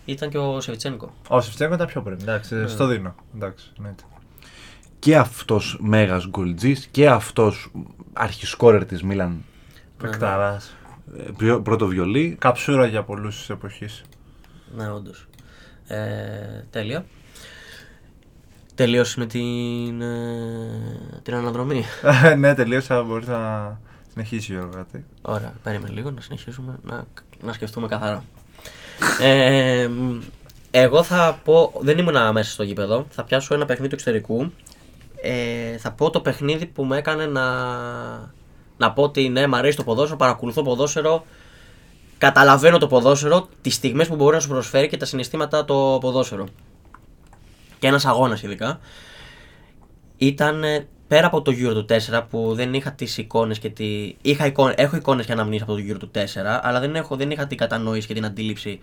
Ήταν και ο Σεβιτσένκο. Ο Σεφτσέγκο ήταν πιο πριν. Εντάξει, Ναι. στο δίνω. Εντάξει, εννοείται. Και αυτός μέγας γκολτζής και αυτός αρχισκόρερ της Μίλαν. Πεκταρά. ε, πρι- Πρώτο βιολί. Καψούρα για πολλούς της εποχής. Ναι, όντως. Ε, τέλεια. Τελείωσε την, ε, την αναδρομή. ναι, τελείωσα. Μπορείς να συνεχίσει Γιώργο κάτι. Ωραία, περίμενε λίγο να συνεχίσουμε να, να σκεφτούμε καθαρά. Ε, μ, εγώ θα πω, δεν ήμουν μέσα στο γήπεδο, θα πιάσω ένα παιχνίδι του εξωτερικού. Ε, θα πω το παιχνίδι που με έκανε να, να πω ότι ναι, μ' αρέσει το ποδόσφαιρο, παρακολουθώ ποδόσφαιρο, καταλαβαίνω το ποδόσφαιρο, τις στιγμές που μπορεί να σου προσφέρει και τα συναισθήματα το ποδόσφαιρο. Και ένας αγώνας ειδικά ήταν ε, πέρα από το γύρο του 4 που δεν είχα τις εικόνες και τη... είχα εικόνες, έχω εικόνες και αναμνήσεις από το γύρο του 4 αλλά δεν, έχω, δεν είχα την κατανόηση και την αντίληψη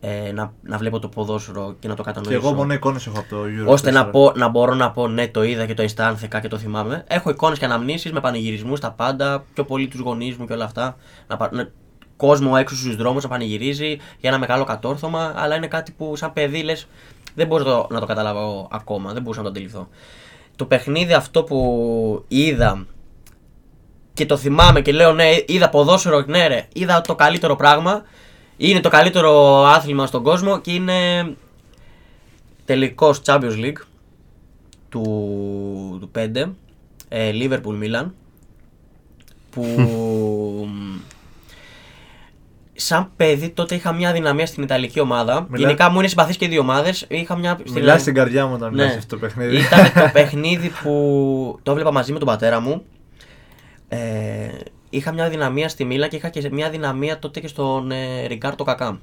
ε, να, να βλέπω το ποδόσφαιρο και να το Και κατανοήσω. εγώ μόνο εικόνες έχω από το Euro. ώστε να, 4. πω, να μπορώ να πω ναι το είδα και το αισθάνθηκα και το θυμάμαι. Έχω εικόνες και αναμνήσεις με πανηγυρισμούς τα πάντα, πιο πολύ τους γονείς μου και όλα αυτά. Να, πα- να, κόσμο έξω στους δρόμους να πανηγυρίζει για ένα μεγάλο κατόρθωμα αλλά είναι κάτι που σαν παιδί λες δεν μπορώ το- να το καταλάβω ακόμα, δεν μπορούσα να το αντιληφθώ. Το παιχνίδι αυτό που είδα και το θυμάμαι και λέω ναι, είδα ποδόσφαιρο, ναι ρε, είδα το καλύτερο πράγμα. Είναι το καλύτερο άθλημα στον κόσμο και είναι τελικός Champions League του, του 5, ε, Liverpool Milan, που σαν παιδί τότε είχα μια δυναμία στην Ιταλική ομάδα. Μιλά- Γενικά μου είναι συμπαθείς και οι δύο ομάδες. Είχα μια... Μιλάς στην καρδιά μου όταν Ναι. μιλάς αυτό το παιχνίδι. Ήταν το παιχνίδι που το έβλεπα μαζί με τον πατέρα μου. Ε, είχα μια δυναμία στη Μίλα και είχα και μια δυναμία τότε και στον ε, Ριγκάρτο Κακά.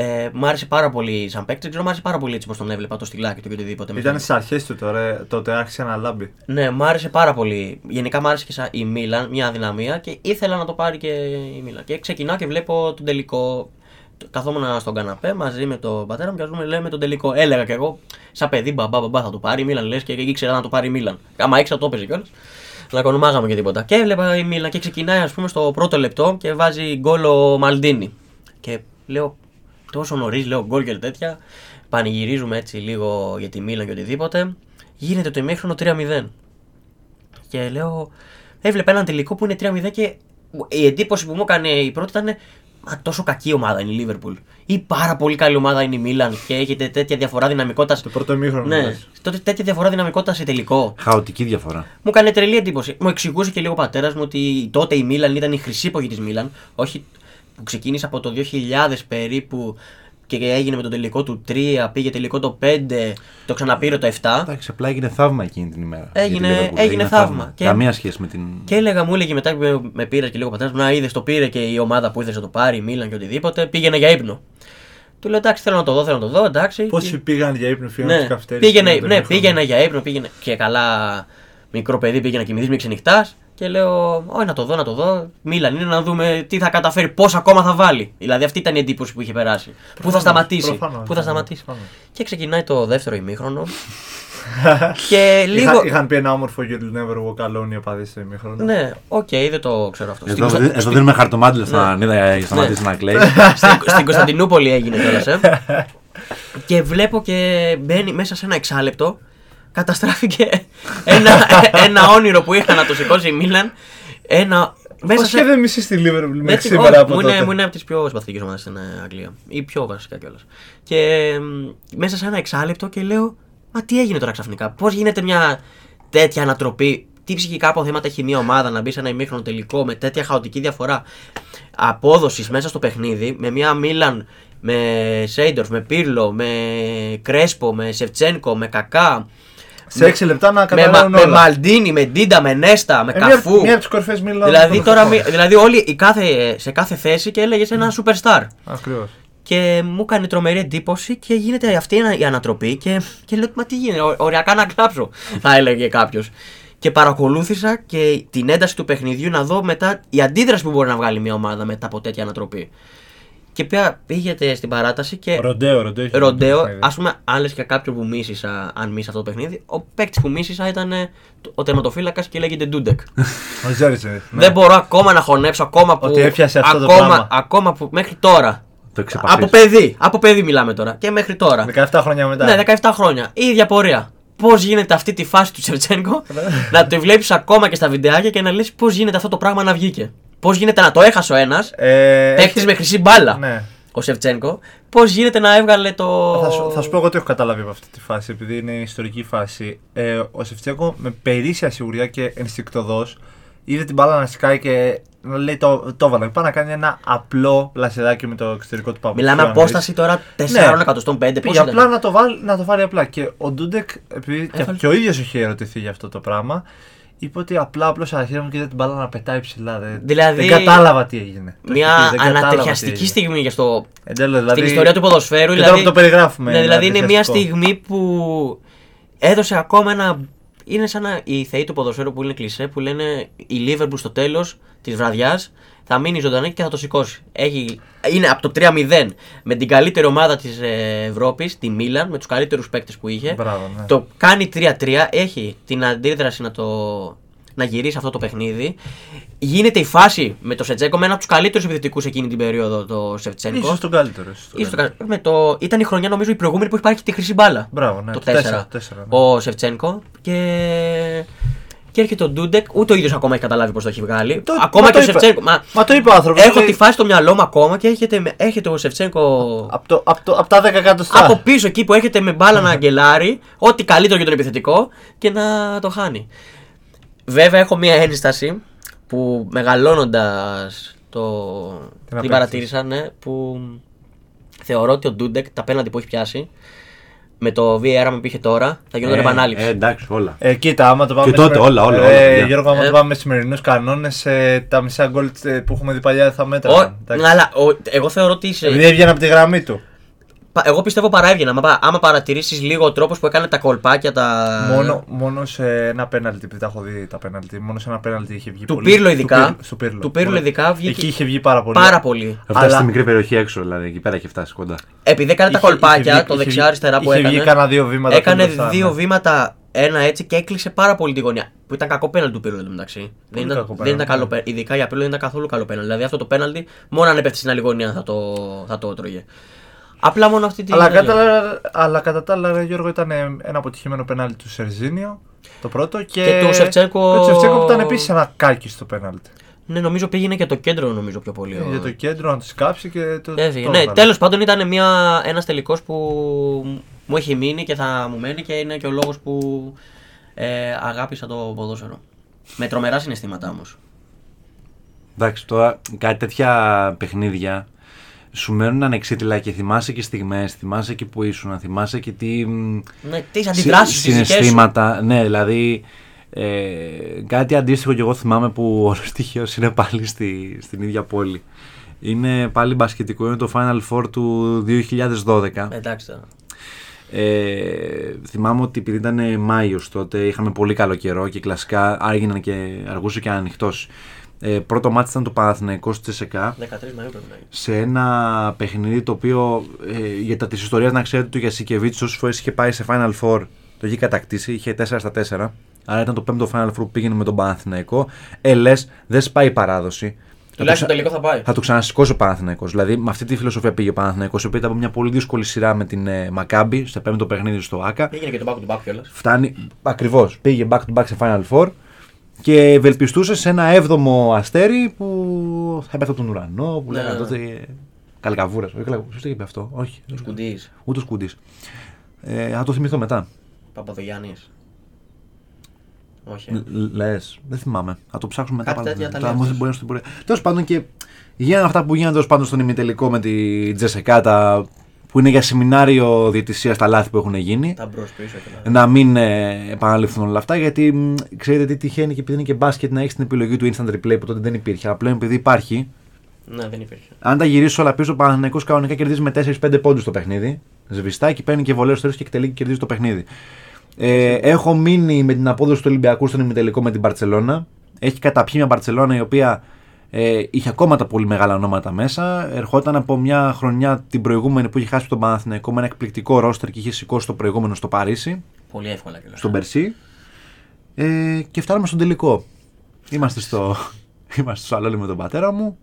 Ε, μ' άρεσε πάρα πολύ σαν παίκτη, δεν ξέρω, μ' άρεσε πάρα πολύ έτσι πως τον έβλεπα το στυλάκι του και οτιδήποτε. με Ήταν αυτό. στις αρχές του τώρα, τότε άρχισε να λάμπει. Ναι, μ' άρεσε πάρα πολύ. Γενικά μ' άρεσε και σαν η Μίλαν, μια δυναμία και ήθελα να το πάρει και η Μίλαν. Και ξεκινάω και βλέπω τον τελικό. Καθόμουν στον καναπέ μαζί με τον πατέρα μου και ας πούμε λέμε τον τελικό. Έλεγα και εγώ, σαν παιδί, μπαμπά, μπαμπά θα το πάρει η Μίλαν. Λες και ήξερα να το πάρει η Μίλαν. Άμα ήξερα το έπαιζε κιόλας. Να κονομάγαμε και τίποτα. Και έβλεπα η Μίλαν και ξεκινάει ας πούμε στο πρώτο λεπτό και βάζει γκολ ο Μαλντίνη. Και λέω τόσο νωρίς, λέω γκολ και τέτοια. Πανηγυρίζουμε έτσι λίγο για τη Μίλαν και οτιδήποτε. Γίνεται το ημίχρονο 3-0. Και λέω, έβλεπα έναν τελικό που είναι 3-0 και η εντύπωση που μου έκανε η πρώτη ήταν Μα τόσο κακή ομάδα είναι η Λίβερπουλ. Ή πάρα πολύ καλή ομάδα είναι η Μίλαν και έχετε τέτοια διαφορά δυναμικότητας. Το πρώτο ημίχρονο. Ναι, λες. τότε τέτοια διαφορά δυναμικότητας σε τελικό. Χαοτική διαφορά. Μου έκανε τρελή εντύπωση. Μου εξηγούσε και λίγο ο πατέρας μου ότι τότε η Μίλαν ήταν η χρυσή εποχή της Μίλαν. Όχι που ξεκίνησε από το 2000 περίπου και έγινε με το τελικό του 3, πήγε τελικό το 5, το ξαναπήρε το 7. Εντάξει, απλά έγινε θαύμα εκείνη την ημέρα. Έγινε- για τη Liverpool. έγινε θαύμα. Και- Καμία σχέση με την. Και έλεγα, μου έλεγε μετά που με, με πήρες και λίγο ο πατέρας μου, να είδες το πήρε και η ομάδα που ήθελε να το πάρει, η Μίλαν και οτιδήποτε, πήγαινε για ύπνο. Του λέω εντάξει, θέλω να το δω, θέλω να το δω, εντάξει. Πόσοι πήγαν για ύπνο, φύγαν από ναι, τις καφετέριες. πήγαινε, ναι, πήγαινε για ύπνο, πήγαινε και καλά μικρό παιδί πήγαινε να κοιμηθείς μη ξενυχτάς. Και λέω, Όχι, να το δω, να το δω. Μίλαν είναι να δούμε τι θα καταφέρει, πόσα ακόμα θα βάλει. Δηλαδή αυτή ήταν η εντύπωση που είχε περάσει. Πού θα σταματήσει. προφανώς, Πού θα ναι, σταματήσει. προφανώς. Και ξεκινάει το δεύτερο ημίχρονο. και λίγο. Είχα, είχαν πει ένα όμορφο You'll never walk alone οι οπαδοί στο ημίχρονο. Ναι, οκ, δεν το ξέρω αυτό. Στην Εδώ, Κωνστα- εδώ δίνουμε χαρτομάντιλα στον Ανίδα για να σταματήσει να κλαίει. στην, στην Κωνσταντινούπολη έγινε κιόλας. Ε. και βλέπω και μπαίνει μέσα σε ένα εξάλεπτο. Καταστράφηκε ένα, ένα όνειρο που είχα να το σηκώσει η Μίλαν. Ένα. Μέσα Πώς σε. και δεν μισείς τη Liverpool μέχρι Έτσι, σήμερα όχι, από μου, είναι, τότε. μου είναι από τις πιο συμπαθητικέ ομάδες στην ε, Αγγλία. Ή πιο βασικά κιόλας. Και μ, μέσα σε ένα εξάλεπτο και λέω, Μα τι έγινε τώρα ξαφνικά; Πώς γίνεται μια τέτοια ανατροπή; Τι ψυχικά αποθέματα έχει μια ομάδα να μπει σε ένα ημίχρονο τελικό με τέτοια χαοτική διαφορά απόδοσης μέσα στο παιχνίδι με μια Μίλαν με Σέεντορφ, με Πίρλο, με Κρέσπο, με Σεφτσένκο, με Κακά. Σε 6 λεπτά να με, Μα- καταλάβουν με όλα. Μαλντίνι, με Ντίντα, με Νέστα, με Ε, μια- Καφού. Μια από τις κορυφαίες Μίλαν. Δηλαδή, τώρα, μη- δηλαδή όλοι η κάθε, σε κάθε θέση και έλεγες ένα superstar. Ακριβώς. Και μου έκανε τρομερή εντύπωση και γίνεται αυτή η ανα- η ανατροπή και, και λέω μα τι γίνεται, ω- οριακά να κλάψω, θα έλεγε κάποιος. Και παρακολούθησα και την ένταση του παιχνιδιού να δω μετά η αντίδραση που μπορεί να βγάλει μια ομάδα μετά από τέτοια ανατροπή. Και πια πήγεται στην παράταση και Ροντέο, ροντέο. είχε ροντέο, το παιχνίδι. ας πούμε, αν λες και κάποιον που μίσησα, αν μίσα αυτό το παιχνίδι, ο παίκτης που μίσησα ήταν ε, ο τερματοφύλακας και λέγεται Ντούντεκ. Ο Ζέριζε. ναι. Δεν μπορώ ακόμα να χωνέψω, ακόμα που. Ότι έφτιασε αυτό το ακόμα, πράγμα. ακόμα που μέχρι τώρα. Το ξεπαθείς. Από παιδί, από παιδί μιλάμε τώρα. Και μέχρι τώρα. 17 χρόνια μετά. Ναι, 17 χρόνια. Η ίδια πορεία. Πώς γίνεται αυτή τη φάση του Σεβτσένκο να τη βλέπεις ακόμα και στα βιντεάκια και να λες πώς γίνεται αυτό το πράγμα να βγήκε. Πώς γίνεται να το έχασε ο ένας, Ε, παίχτη έχει- με χρυσή μπάλα, Ναι. ο Σεβτσένκο, πώς γίνεται να έβγαλε το. Θα σου, θα σου πω εγώ τι έχω καταλάβει από αυτή τη φάση, επειδή είναι ιστορική φάση. Ε, ο Σεφτσέγκο με περίσσια σιγουριά και ενστικτοδός είδε την μπάλα να σκάει και να λέει το, το έβαλα. Πάει να κάνει ένα απλό πλασεδάκι με το εξωτερικό του παππού. Μιλάμε απόσταση τώρα 4 Ναι. εκατοστών 5. Πώς Πήγε απλά να το, βάλει, να το βάλει απλά. Και ο Ντούντεκ, επειδή και, Έβαλε. και ο ίδιος είχε ερωτηθεί για αυτό το πράγμα, είπε ότι απλά απλώς αρχίσαμε και είδε την μπάλα να πετάει ψηλά. Δεν, Δηλαδή, δεν κατάλαβα τι έγινε. Το έχει Μια πει, δεν κατάλαβα τι ανατριχιαστική έγινε. στιγμή για στο, Εντέλος, δηλαδή, στην ιστορία του ποδοσφαίρου. και δηλαδή, τώρα που το περιγράφουμε. Ναι, δηλαδή είναι μια ανατριχιαστικό. στιγμή που έδωσε ακόμα ένα. Είναι σαν να οι θεοί του ποδοσφαίρου που είναι κλεισέ που λένε η Liverpool στο τέλος της βραδιάς θα μείνει ζωντανή και θα το σηκώσει. Έχει, είναι από το 3-0 με την καλύτερη ομάδα της Ευρώπης, τη Μίλαν, με τους καλύτερους παίκτες που είχε. Μπράβο, ναι. Το κάνει 3-3, έχει την αντίδραση να το να γυρίσει αυτό το παιχνίδι. Γίνεται η φάση με το Σετζέκο με ένα από τους καλύτερους επιθετικούς εκείνη την περίοδο, το Σεφτσένκο. Ίσως τον καλύτερο. ίσως τον Ίσως το καλύτερο. κα- με το... Ήταν η χρονιά νομίζω η προηγούμενη που έχει πάρει και τη χρυσή μπάλα. Μπράβο, ναι. Το το 4. τέσσερα, τέσσερα, ναι. Ο Σεφτσένκο. Και... και έρχεται ο Ντούντεκ. Ούτε ο ίδιος ακόμα έχει καταλάβει πώς το έχει βγάλει. Το- ακόμα μα και το ο είπε. Σεφτσένκο. Μα... Μα το είπε ο άνθρωπο. Έχω τη φάση στο μυαλό μου ακόμα και έρχεται, με- έρχεται ο Σεφτσένκο Από, το, από, το, από τα 10 εκατοστά. από πίσω εκεί που έρχεται με μπάλα να αγκελάρει. Ό,τι καλύτερο για τον επιθετικό και να το χάνει. Βέβαια έχω μία ένσταση που μεγαλώνοντας το... την απέκτηση. παρατήρησα ναι, που θεωρώ ότι ο Ντούντεκ τα πέναντι που έχει πιάσει με το VAR που είχε τώρα θα γινόταν Ε, επανάληψη. Ε, εντάξει, όλα. Ε, κοίτα, άμα το πάμε. Και τότε, όλα, όλα, όλα, Ε, παιδιά. Γιώργο, άμα Ε. το πάμε με σημερινούς κανόνες, τα μισά γκολ ε, που έχουμε δει παλιά δεν θα Ο- μέτραγαν. εντάξει. αλλά ο- εγώ θεωρώ ότι είσαι. Επειδή έβγαινε από τη γραμμή του. Πα- Εγώ πιστεύω παρά έβγαινα. Άμα, πα- άμα παρατηρήσεις λίγο ο τρόπος που έκανε τα κολπάκια τα. Μόνο, μόνο σε ένα πέναλτι, επειδή τα έχω δει τα πέναλτι, μόνο σε ένα πέναλτι είχε βγει Του πολύ. Πύρλο ειδικά. Του Πύρλο, στο Πύρλο. Του Πύρλο Μόνο. ειδικά βγήκε Εκεί είχε βγει πάρα πολύ. Πάρα πολύ. Θα φτάσει Αλλά- στη μικρή περιοχή έξω, δηλαδή εκεί πέρα έχει φτάσει κοντά. Επειδή έκανε τα Είχε- κολπάκια, είχε βγει- το είχε δεξιά-αριστερά βγει- που είχε έκανε. βγει κάνα δύο βήματα Έκανε πιο μπροστά, δύο ναι. βήματα, ένα έτσι και έκλεισε πάρα πολύ τη γωνία. Που ήταν κακό πέναλτι του Πύρλου μεταξύ. Δεν ήταν, κακό δεν ήταν πέναλτι, καλό ναι. πέναλτι. Ειδικά για Πύρλο δεν ήταν καθόλου καλό πέναλτι. Δηλαδή αυτό το πέναλτι μόνο αν έπεφτε στην άλλη γωνία θα το, θα το έτρωγε. Απλά μόνο αυτή την. Αλλά κατά, αλλά κατά τα άλλα, ρε Γιώργο, ήταν ένα αποτυχημένο πέναλτι του Σερζίνιο. Το πρώτο και. Και του Σεφτσένκο- και του Σεφτσένκο που ήταν επίσης ένα κάκι στο πέναλτι. Ναι, νομίζω πήγαινε και το κέντρο νομίζω πιο πολύ. ο- Για το κέντρο να τη κάψει και το. Έφυγε. το Ναι, έβγαλε. τέλος πάντων ήταν μια, ένας τελικός που μου έχει μείνει και θα μου μένει και είναι και ο λόγος που ε, αγάπησα το ποδόσφαιρο. Με τρομερά συναισθήματα όμως. Εντάξει, τώρα κάτι τέτοια παιχνίδια σου μένουν ανεξίτηλα και θυμάσαι και στιγμές, θυμάσαι και που ήσουν, θυμάσαι και τι μ, Ναι, τις αντιδράσεις συ- τις δικές σου. συναισθήματα. Ναι, δηλαδή ε, κάτι αντίστοιχο και εγώ θυμάμαι που ο στοιχείος είναι πάλι στη, στην ίδια πόλη. Είναι πάλι μπασκετικό, είναι το Final Four του 2012. Εντάξει τώρα. Ε, θυμάμαι ότι επειδή ήταν Μάιος τότε είχαμε πολύ καλό καιρό και κλασικά άργηναν και αργούσε και ανοιχτός. Ε, πρώτο μάτι ήταν το Παναθηναϊκός στη Τσεσεκά 13 Μαΐου πρέπει να είναι. σε ένα παιχνίδι το οποίο ε, για τα της ιστορίας να ξέρετε του Γιασικεβίτσιος όσες φορές είχε πάει σε Final Four το είχε κατακτήσει, είχε 4 στα 4 άρα ήταν το πέμπτο Final Four που πήγαινε με τον Παναθηναϊκό ε λες δεν σπάει η παράδοση Θα το Τουλάχιστον ξα- τελικό θα πάει. θα το ξανασηκώσει ο Παναθηναϊκός. Δηλαδή με αυτή τη φιλοσοφία πήγε ο Παναθηναϊκός, ο οποίος ήταν από μια πολύ δύσκολη σειρά με την ε, Μακάμπη, στο πέμπτο παιχνίδι στο ΑΚΑ. Πήγαινε και το back to back κιόλας. Φτάνει, ακριβώς. Πήγε back to back σε Final Four και ευελπιστούσες σε ένα έβδομο αστέρι που θα έπεφτε από τον ουρανό, που Ναι, λέγανε ναι. τότε. ε, Καλκαβούρας. Όχι, καλκαβούρας. Σωστά είπε αυτό. Όχι. Σκουντής. Ούτε ο Σκούντι. Ε, θα το θυμηθώ μετά. Παπαδογιάννης. Όχι. ε. Λες, δεν θυμάμαι. Θα το ψάξουμε μετά. Κάτι τέτοια τα Τώρα λέει μου δεν αυτός. μπορεί να σου την πορεία. Τέλος πάντων και γίνανε αυτά που γίνανε τέλος πάντων στον ημιτελικό με τη Τζεσεκάτα που είναι για σεμινάριο διαιτησία στα λάθη που έχουν γίνει. Τα μπρος πίσω και να... να μην ε, επαναληφθούν όλα αυτά γιατί μ, ξέρετε τι τυχαίνει και επειδή είναι και μπάσκετ να έχεις την επιλογή του instant replay που τότε δεν υπήρχε. Αλλά πλέον επειδή υπάρχει, Ναι, δεν υπήρχε. αν τα γυρίσει όλα πίσω, ο Παναθηναϊκός κανονικά κερδίζει με 4-5 πόντους το παιχνίδι. Σβηστά και παίρνει και βολέο στο τέλος και εκτελεί και κερδίζει το παιχνίδι. Ε, έχω μείνει με την απόδοση του Ολυμπιακού στον ημιτελικό με την Παρσελώνα. Έχει καταπιεί μια Παρσελώνα η οποία ε, είχε ακόμα τα πολύ μεγάλα ονόματα μέσα. Ερχόταν από μια χρονιά την προηγούμενη που είχε χάσει τον Παναθηναϊκό με ένα εκπληκτικό ρόστερ και είχε σηκώσει το προηγούμενο στο Παρίσι Πολύ εύκολα κιόλας. στον Περσί ε, και φτάνουμε στον τελικό. Είμαστε στο, είμαστε στο σαλόνι με τον πατέρα μου.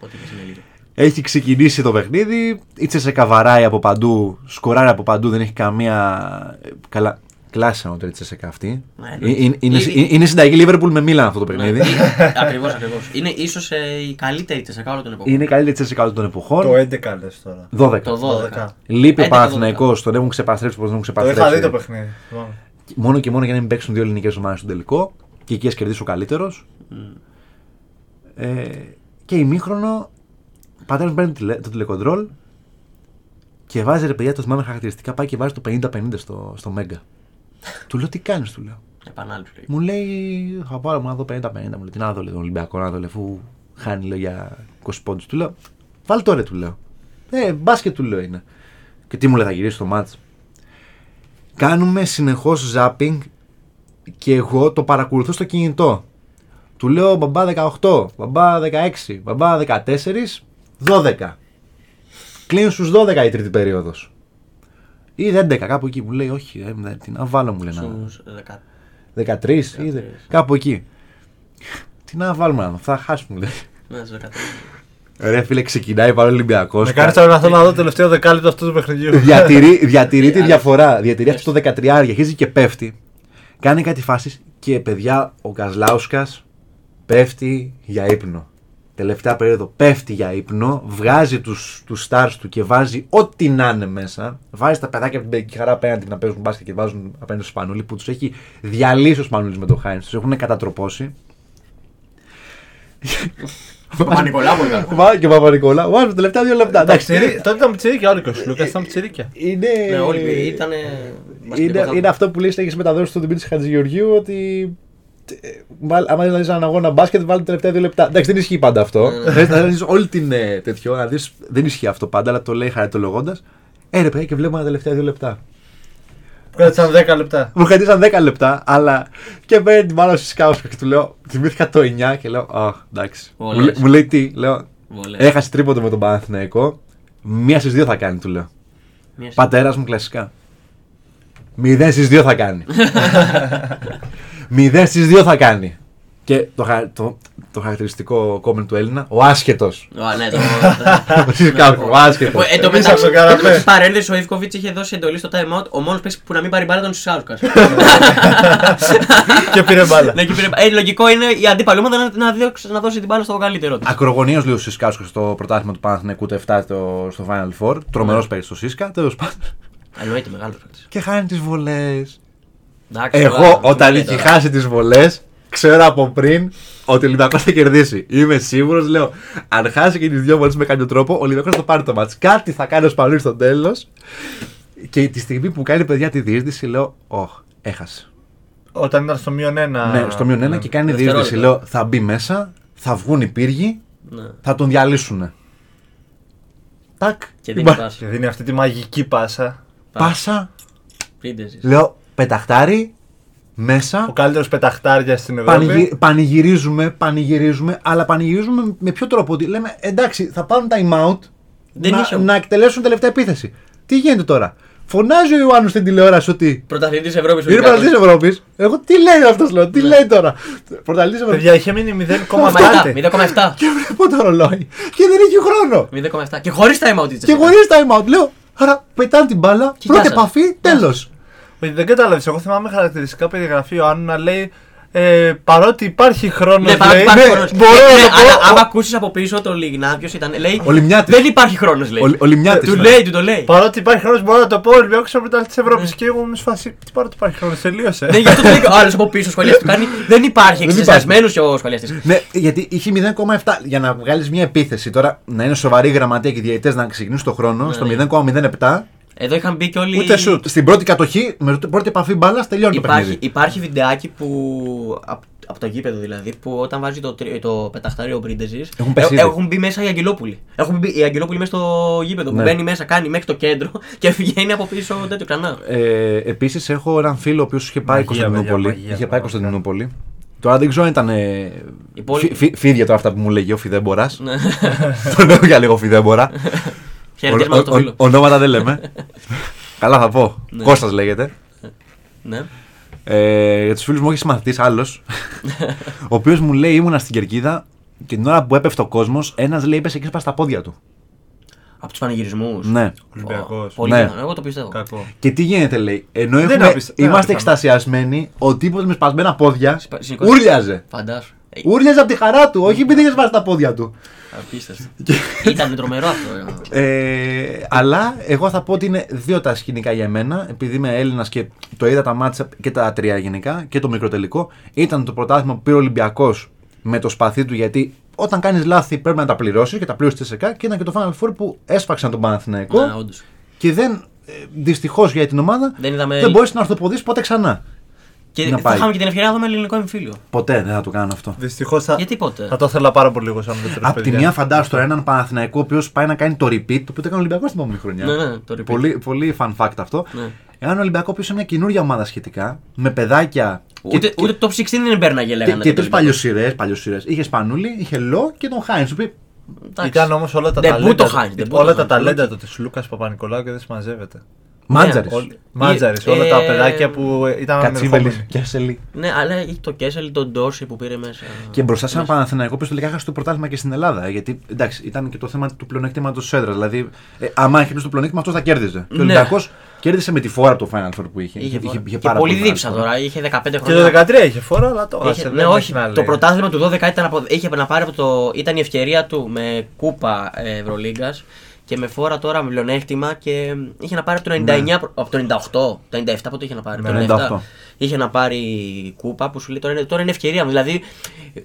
Ό,τι και είναι λίγο. Έχει ξεκινήσει το παιχνίδι. Ήτσε σε καβαράει από παντού, σκοράρει από παντού, δεν έχει καμία. ε, Καλά, κλάση ο Τρίτσες σε αυτή. Ναι, Ε, εννοείται. είναι, είναι, Ή- είναι συνταγή Λίβερπουλ με Μίλαν αυτό το παιχνίδι. Ακριβώς, ακριβώς. Είναι ίσως η καλύτερη τσεσεκά όλων των εποχών. είναι η καλύτερη Τσέσσεκα όλων των εποχών. Το 11 λες τώρα. 12. Το 12. Λείπει ο 11-12. Παναθηναϊκός, τον έχουν ξεπαστρέψει όπω τον έχουν Το είχα ξεπαστρέψει. δει το παιχνίδι. θυμάμαι. Μόνο και μόνο για να μην παίξουν δύο ελληνικές ομάδες στον τελικό. Και εκεί ας κερδίσει ο καλύτερος. Ε, και ημίχρονο, ο πατέρας μου παίρνει τηλε- το τηλεκοντρόλ και βάζει ρε παιδιά το θυμάμαι χαρακτηριστικά. Πάει και βάζει το 50-50 στο, στο Μέγκα. Του λέω τι κάνεις, του λέω. Επανάληψη. λέει. Μου λέει θα πάρω μου να δω 50-50. Μου λέει τι να δω λέει, τον Ολυμπιακό να δω λέει, αφού χάνει λέω, για 20 πόντους. Του λέω βάλ τώρα του λέω. Ε, μπάσκετ του λέω είναι. Και τι μου λέει θα γυρίσει το μάτς. Κάνουμε συνεχώς ζάπινγκ και εγώ το παρακολουθώ στο κινητό. Του λέω μπαμπά 18, μπαμπά 16, μπαμπά 14, 12. Κλείνουν στους 12 η τρίτη περίοδος. Ή 11 κάπου εκεί μου λέει όχι, ε, δεν- τι να βάλω μου λέει να... Στους δεκα- 13 ή δε- κάπου εκεί. Τι να βάλουμε να δω, θα χάσουμε λέει. Ναι, στους 13. Ρε φίλε, ξεκινάει πάλι ο Ολυμπιακός. Με κάνει τώρα να θέλω να δω το τελευταίο δεκάλεπτο αυτού του παιχνιδιού. διατηρεί, διατηρεί τη Ε, διαφορά. Διατηρεί αυτό το 13, αρχίζει και πέφτει. Κάνει κάτι φάσεις και παιδιά, ο Κασλάουσκας πέφτει για ύπνο. Τελευταία περίοδο πέφτει για ύπνο, βγάζει τους, τους stars του και βάζει ό,τι να είναι μέσα. Βάζει τα παιδάκια από την παιδική χαρά απέναντι να παίζουν μπάσκετ και βάζουν απέναντι στο Σπανούλη που τους έχει διαλύσει ο Σπανούλης με τον Χάινς. Τους έχουν κατατροπώσει. Ο Παπα-Νικολάου ήταν. Βάζει και ο Παπα-Νικολάου. Βάζει τα τελευταία δύο λεπτά. Εντάξει, Πιτσιρί- Τότε ήταν πιτσιρίκια, όλοι και ο Σλούκα ήταν πιτσιρίκια. είναι, Ναι, όλοι ήταν. είναι, είναι αυτό που λέει ότι έχεις μεταδώσει στον Δημήτρη Χατζηγεωργίου ότι. Ε, βάλ- Άμα δει έναν αγώνα μπάσκετ, βάλει τα τελευταία δύο λεπτά. Εντάξει, δεν ισχύει πάντα αυτό. Ναι, ναι. Δηλαδή, θα δεις όλη την ε, τέτοιο, να δεις, δεν ισχύει αυτό πάντα, αλλά το λέει χαριτολογώντας. Ε, ρε παιδιά, και βλέπουμε τα τελευταία δύο λεπτά. Που κράτησαν 10 λεπτά. Μου κρατήσαν 10 λεπτά, αλλά και παίρνει την μπάλα στη σκάουσκα και του λέω, θυμήθηκα το 9 και λέω, Αχ, εντάξει. Μου, Βολές. λέ- μου λέει τι, λέω, Βολές. έχασε τρίποντο με τον Παναθηναϊκό. Μία στις δύο θα κάνει, του λέω. Μια Πατέρας μου κλασικά. Μηδέν στις δύο θα κάνει. Μηδέν στις δύο θα κάνει. Και το, χα- το, το χαρακτηριστικό κόμμεν του Έλληνα. Ο άσχετος. Α, ναι, το. Ο Σισκάκο, ο άσχετος. Ε, Εν τω Πίσω από το καναπέ. μεταξύ, παρένθεση, ο Ιβκοβίτς είχε δώσει εντολή στο time out. Ο μόνος παίκτης που να μην πάρει μπάλα ήταν ο Σισάουσκα. και πήρε μπάλα. Ναι, και πήρε- ε, λογικό είναι η αντίπαλη ομάδα να, να, διώξει- να δώσει την μπάλα στο καλύτερο της. Ακρογωνίω λέει ο Σισκάσκο στο πρωτάθλημα του Παναθηναϊκού το 7 στο, στο Final Four. Τρομερός Ναι. παίκτης στο Σίσκα. Τέλος πάντων. Εννοείται μεγάλος παίκτης. Και χάνει τις βολές. Εντάξει, Εγώ τώρα, όταν ναι, είχε τώρα. χάσει τις βολές, ξέρω από πριν ότι ο Ολυμπιακό θα κερδίσει. Είμαι σίγουρος, λέω, αν χάσει και τις δύο βολές με κάποιο τρόπο, ο Ολυμπιακό θα το πάρει το μάτς. Κάτι θα κάνει ο Σπανούλης στο τέλος. Και τη στιγμή που κάνει παιδιά τη διείσδυση, λέω, Ωχ, έχασε. Όταν ήταν στο μείον ένα. ναι, στο μείον ένα ναι. και κάνει Δευτερόλεπτα. διείσδυση. Λέω, θα μπει μέσα, θα βγουν οι πύργοι, Ναι. θα τον διαλύσουν. Τάκ. Και η δεν μπα- υπάρχει. Και δίνει αυτή τη μαγική πάσα. Πάσα, Πρίντεζης. λέω, πεταχτάρι, μέσα. Ο καλύτερος πεταχτάρια στην Ευρώπη. Πανηγυ- πανηγυρίζουμε, πανηγυρίζουμε, αλλά πανηγυρίζουμε με ποιο τρόπο. Ότι λέμε εντάξει, θα πάρουν time out Δεν να, είχε- να εκτελέσουν τελευταία επίθεση. Τι γίνεται τώρα; Φωνάζει ο Ιωάννου στην τηλεόραση ότι. Πρωταθλητής Ευρώπης. Είναι πρωταθλητής Ευρώπης. Εγώ τι λέει αυτός, λέω, τι λέει τώρα; Πρωταθλητής Ευρώπης. Παιδιά, είχε μείνει 0,7. 0,7. Και βλέπω το ρολόι και δεν έχει χρόνο. 0,7. Και χωρίς time out Και χωρίς time out. Λέω, άρα πετάνε την μπάλα, Και πρώτη γεια σας. επαφή, τέλος. Δεν κατάλαβες. Εγώ θυμάμαι χαρακτηριστικά περιγραφή ο Άννου να λέει ε, παρότι υπάρχει χρόνος. Ναι, παρά λέει, υπάρχει ναι, χρόνος. μπορώ Ναι, να ναι, το αλλά πω. άμα ακούσεις από πίσω το Λιγνά, ποιος ήταν, λέει. Ο Λιμιάτης. Δεν υπάρχει χρόνος, λέει. Ο- ο Λιμιάτης Του ήταν. λέει, του το λέει. Παρότι υπάρχει χρόνος, μπορώ να το πω. Ο Ολυμπιακός είναι ο πρωταθλητή της Ευρώπης. Και εγώ με σφασί. Τι παρότι υπάρχει χρόνος, τελείωσε. Ναι, γι' αυτό το λέει. Ο άλλος από πίσω σχολιαστή του κάνει. Δεν υπάρχει υπάρχει. εξετασμένος και ο σχολιαστής. Ναι, γιατί είχε 0,7. Για να βγάλεις μια επίθεση τώρα, να είναι σοβαρή γραμματεία και διαιτητές να ξεκινήσουν το χρόνο, στο ναι. 0,07. Εδώ είχαν μπει και όλοι. Ούτε σουτ. Στην πρώτη κατοχή, με την πρώτη επαφή μπάλα, τελειώνει το Υπάρχει, παιχνίδι. υπάρχει βιντεάκι που. Από το γήπεδο δηλαδή, που όταν βάζει το, τρι- το πεταχτάριο ο Μπρίντεζης. Έχουν πέσει ήδη. έχουν μπει μέσα οι Αγγελόπουλοι. Έχουν μπει οι Αγγελόπουλοι μέσα στο γήπεδο. Ναι. Που μπαίνει μέσα, κάνει μέχρι το κέντρο και βγαίνει από πίσω τέτοιο ξανά. Ε, Επίσης, έχω έναν φίλο ο οποίος είχε πάει Μαγεία, Κωνσταντινούπολη. παιδιά, μαγεία, είχε πάει πραγματικά. Κωνσταντινούπολη. Τώρα δεν ξέρω αν ήταν. Ε, Η πόλη- φι- φι- φίδια τώρα αυτά που μου λέγει ο Φιδέμπορα. Ναι. Τον λέω για λίγο Φιδέμπορα. Χαιρετίσματα στο Ο- ο- φίλο. Ονόματα δεν λέμε. Καλά θα πω. Ναι. Κώστας λέγεται. Ναι. Ε, για τους φίλους μου, όχι μαθητή, άλλος. ο οποίος μου λέει: Ήμουνα στην κερκίδα και την ώρα που έπεφτε ο κόσμος, ένας λέει: Έπεσε και έσπασε τα πόδια του. Από τους πανηγυρισμούς. Ναι. Ολυμπιακός. Πολύ Ναι. πιθανό, εγώ το πιστεύω. Κακό. Και τι γίνεται, λέει. Ενώ Δεν έχουμε, άπιστα- δεν είμαστε άπιστα. εκστασιασμένοι, ο τύπος με σπασμένα πόδια Σπα- σηκώθηκε. ούρλιαζε. Φαντάσου. Ε, Ούρλιαζε από τη χαρά του, όχι επειδή είχες σπάσει τα πόδια του. Απίστευτο. Ήταν τρομερό αυτό. ε. Ε, αλλά εγώ θα πω ότι είναι δύο τα σκηνικά για μένα, επειδή είμαι Έλληνας και το είδα τα μάτσα και τα τρία γενικά και το μικροτελικό. Ήταν το πρωτάθλημα που πήρε ο Ολυμπιακός με το σπαθί του, γιατί όταν κάνεις λάθη πρέπει να τα πληρώσεις και τα πλήρωσες τελικά. Και ήταν και το Final Four που έσφαξαν τον Παναθηναϊκό Ναι, όντως. και δεν. Δυστυχώς για την ομάδα Δεν είδαμε- δεν μπορείς να ορθοποδήσει ποτέ ξανά. Και Να θα πάει. είχαμε και την ευκαιρία να δούμε ελληνικό εμφύλιο. Ποτέ δεν θα το κάνω αυτό. Δυστυχώς θα, Γιατί ποτέ; θα το ήθελα πάρα πολύ εγώ σαν δεύτερο Απ' τη μία φαντάζομαι τώρα έναν Παναθηναϊκό ο οποίος πάει να κάνει το repeat, το οποίο το έκανε ο Ολυμπιακός την επόμενη χρονιά. Ναι, ναι, το repeat. Πολύ, πολύ fun fact αυτό. Ναι. Έναν Ολυμπιακό που είναι μια καινούργια ομάδα σχετικά, με παιδάκια. Ούτε, και, ούτε top 16 δεν μπέρναγε, και, λέγανε. και το τρεις τελικό. παλιοσυρέ. Παλιοσυρές. Είχε Σπανούλη, είχε Λό και τον Χάινς. Σου πει Εντάξει. Ήταν όμως όλα τα Ντεμπού ταλέντα. το χάνει, ντεμπού όλα το τα χάνει. ταλέντα του της Λούκας Παπα-Νικολάου και δεν συμμαζεύεται. Μάντζαρης. Όλοι- Μάτζαρης, όλα ε, τα παιδάκια που ήταν Κατσίβελης, ανερχόμενοι. Κέσελη. Ναι, αλλά έχει το Κέσσελ, τον Ντόρση που πήρε μέσα. Και μπροστά σε ένα Μέσα. Παναθηναϊκό που τελικά έχασε το πρωτάθλημα και στην Ελλάδα. Γιατί εντάξει, ήταν και το θέμα του πλεονέκτηματος της έδρας. Δηλαδή, ε, άμα είχε το πλεονέκτημα, αυτός θα κέρδιζε. Και ο Ναι. Ολυμπιακός κέρδισε με τη φόρα του Final Four που είχε. Είχε, είχε, είχε και πολύ δίψα τώρα, είχε 15 Και χρόνια. το 13 είχε φόρα, αλλά το Είχε- άσε. ναι, δεν όχι. έχει να Το λέει. πρωτάθλημα του 12 ήταν από, είχε να πάρει από το. ήταν η ευκαιρία του με κούπα ε, Ευρωλίγκας και με φόρα τώρα με πλεονέκτημα και είχε να πάρει από το 99, προ- από το 98, το 97 πότε είχε να πάρει. Ναι, το 98. 97 είχε να πάρει κούπα που σου λέει τώρα είναι, τώρα είναι ευκαιρία μου. Δηλαδή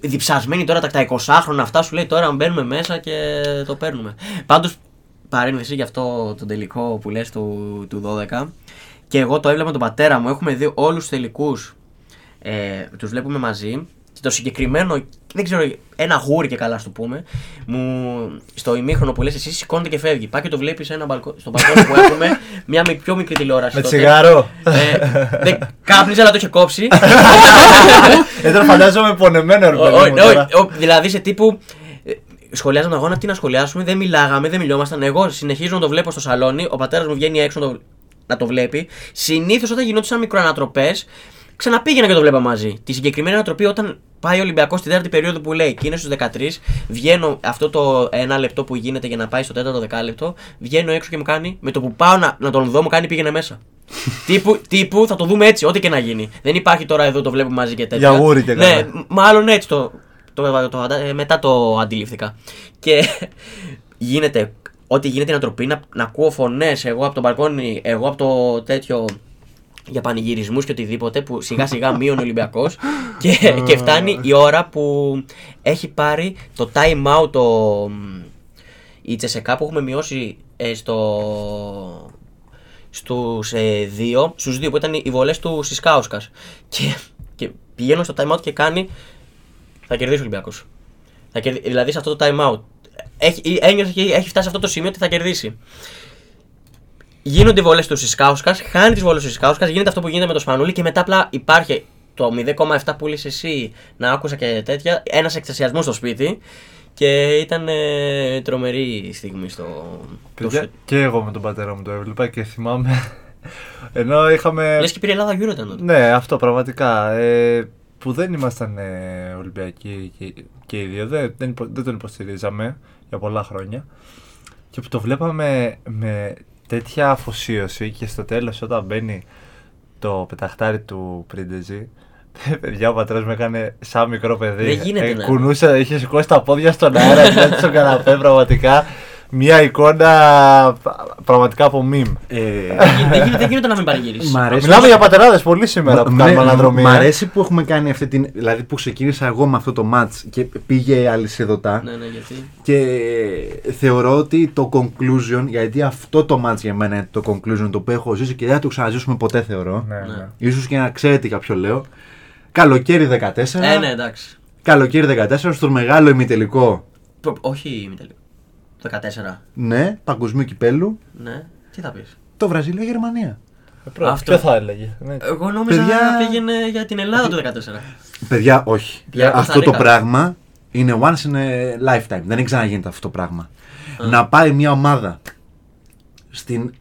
διψασμένοι τώρα τα, τα 20 χρόνια αυτά σου λέει τώρα μπαίνουμε μέσα και το παίρνουμε. Πάντως παρένθεση για αυτό το τελικό που λες του, του 12 και εγώ το έβλεπα με τον πατέρα μου. Έχουμε δει όλους τους τελικούς ε, τους βλέπουμε μαζί. Και το συγκεκριμένο, δεν ξέρω, ένα γούρι και καλά, ας το πούμε, μου, στο ημίχρονο που λες, εσύ σηκώνεται και φεύγει. Πάει και το βλέπεις σε ένα μπαλκό, στο μπαλκόνι που έχουμε, μια μι- πιο μικρή τηλεόραση. Με τότε. τσιγάρο. Ε, δεν κάπνιζε, αλλά το είχε κόψει. Ε, τώρα φαντάζομαι πονεμένο ρε Ο- παιδί ο- μου ναι, τώρα. ο- ο- δηλαδή σε τύπου. ε, Σχολιάζαμε τον αγώνα, τι να σχολιάσουμε, δεν μιλάγαμε, δεν μιλιόμασταν. Εγώ συνεχίζω να το βλέπω στο σαλόνι, ο πατέρας μου βγαίνει έξω να το, να το βλέπει. Συνήθως όταν γινόντουσαν μικροανατροπές, ξαναπήγαινα και το βλέπα μαζί. Τη συγκεκριμένη ανατροπή όταν πάει ο Ολυμπιακός στη τέταρτη περίοδο που λέει και είναι στους 13, βγαίνω αυτό το ένα λεπτό που γίνεται για να πάει στο τέταρτο δεκάλεπτο, βγαίνω έξω και μου κάνει, με το που πάω να, να τον δω, μου κάνει πήγαινε μέσα. τύπου, τύπου θα το δούμε έτσι, ό,τι και να γίνει. Δεν υπάρχει τώρα εδώ το βλέπουμε μαζί και τέτοια. Για γούρι και Ναι, καλά. μ- μάλλον έτσι το, το, το, το- ε, μετά το αντιλήφθηκα. Και γίνεται ό,τι γίνεται η ανατροπή, να, να ακούω φωνές εγώ από το μπαλκόνι, εγώ από το τέτοιο για πανηγυρισμούς και οτιδήποτε που σιγά σιγά μείωνε ο Ολυμπιακός και, και φτάνει η ώρα που έχει πάρει το time out το, η Τσεσεκά που έχουμε μειώσει ε, στο, στους ε, δύο, στους δύο που ήταν οι βολές του Σισκάουσκας και, και πηγαίνω στο time out και κάνει θα κερδίσει ο Ολυμπιακός. Θα κερδί- Δηλαδή σε αυτό το time out. Έχει, ένιωσε και έχει φτάσει σε αυτό το σημείο ότι θα κερδίσει. Γίνονται οι βολέ του Σισκάουσκα, χάνει τις βολέ του Σισκάουσκα, γίνεται αυτό που γίνεται με το Σπανούλι και μετά απλά υπάρχει το 0,7 που λες εσύ να άκουσα και τέτοια. Ένας εκθεσιασμός στο σπίτι και ήταν ε, τρομερή στιγμή στο. το Παιδιά, σουτ. και εγώ με τον πατέρα μου το έβλεπα και θυμάμαι. Ενώ είχαμε. Λες και πήρε η Ελλάδα Euro ήταν τότε. Ναι, αυτό πραγματικά. Ε, που δεν ήμασταν ε, Ολυμπιακοί και, και οι δύο. Δεν, δεν, υπο- δεν τον υποστηρίζαμε για πολλά χρόνια. Και που το βλέπαμε με τέτοια αφοσίωση και στο τέλος όταν μπαίνει το πεταχτάρι του Πρίντεζη. Παιδιά, ο πατέρας μου έκανε σαν μικρό παιδί. Δεν γίνεται, ναι. Κουνούσε, είχε σηκώσει τα πόδια στον αέρα και έτσι στον καναπέ. Πραγματικά μια εικόνα πραγματικά από meme. Ε, Δεν γι- δεν γίνεται- δεν γίνεται να μην παρηγυρίσει. μ' αρέσει Μιλάμε πως- για πατεράδες πολύ σήμερα που Μ- κάνουμε ναι, αναδρομή. Μ' ε. αρέσει που έχουμε κάνει αυτή την. Δηλαδή που ξεκίνησα εγώ με αυτό το match και πήγε αλυσιδωτά. Ναι, ναι, γιατί; Και θεωρώ ότι το conclusion, γιατί αυτό το match για μένα είναι το conclusion το οποίο έχω ζήσει και δεν θα το ξαναζήσουμε ποτέ θεωρώ. Ναι, Ναι. ναι. Ίσως και να ξέρετε για ποιο λέω. Καλοκαίρι 14. Ε, ναι, εντάξει. Καλοκαίρι 14 στο μεγάλο ημιτελικό. Προ- Όχι ημιτελείο. 14. Ναι, παγκοσμίου κυπέλου. Ναι. Τι θα πεις; Το Βραζιλία-Γερμανία. Ε, πρώτο, Αυτό. Ποιο θα έλεγε. Ναι. Εγώ νόμιζα Παιδιά- να πήγαινε για την Ελλάδα το 14. Παιδιά, όχι. Για αυτό Κωνσταντίνα. το πράγμα είναι once in a lifetime. Δεν ξαναγίνεται αυτό το πράγμα. Να πάει μια ομάδα στην,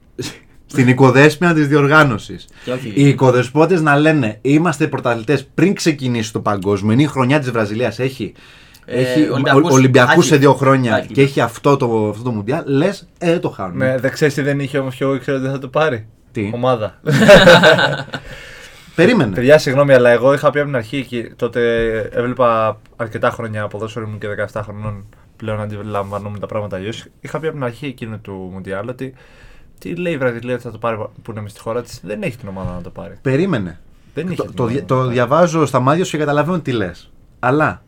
στην οικοδέσπια της διοργάνωσης. Και όχι. Οι οικοδεσπότες να λένε είμαστε πρωταθλητές πριν ξεκινήσει το παγκόσμιο. Είναι η χρονιά της Βραζιλίας. Έχει, Ε, έχει Ολυμπιακούς. Ολυμπιακούς, σε Άκη. δύο χρόνια Άκη. και έχει αυτό το, αυτό το Μουντιάλ. Λες, ε, δεν το χάνουμε. Ναι, δεν ξέρεις τι δεν είχε όμως και εγώ ήξερα ότι δεν θα το πάρει. Τι; Ομάδα. Περίμενε. Παιδιά, συγγνώμη, αλλά εγώ είχα πει από την αρχή και τότε έβλεπα αρκετά χρόνια ποδόσφαιρο ήμουν και 17 χρονών. Πλέον αντιλαμβανόμουν τα πράγματα αλλιώς. Είχα πει από την αρχή εκείνου του Μουντιάλ ότι τι λέει η Βραζιλία ότι θα το πάρει που είναι μες στη χώρα της. Δεν έχει την ομάδα να το πάρει. Περίμενε. Δεν είχε Το, την το, ομάδα δια- να το πάρει. διαβάζω στα μάτια σου και καταλαβαίνω τι λες. Αλλά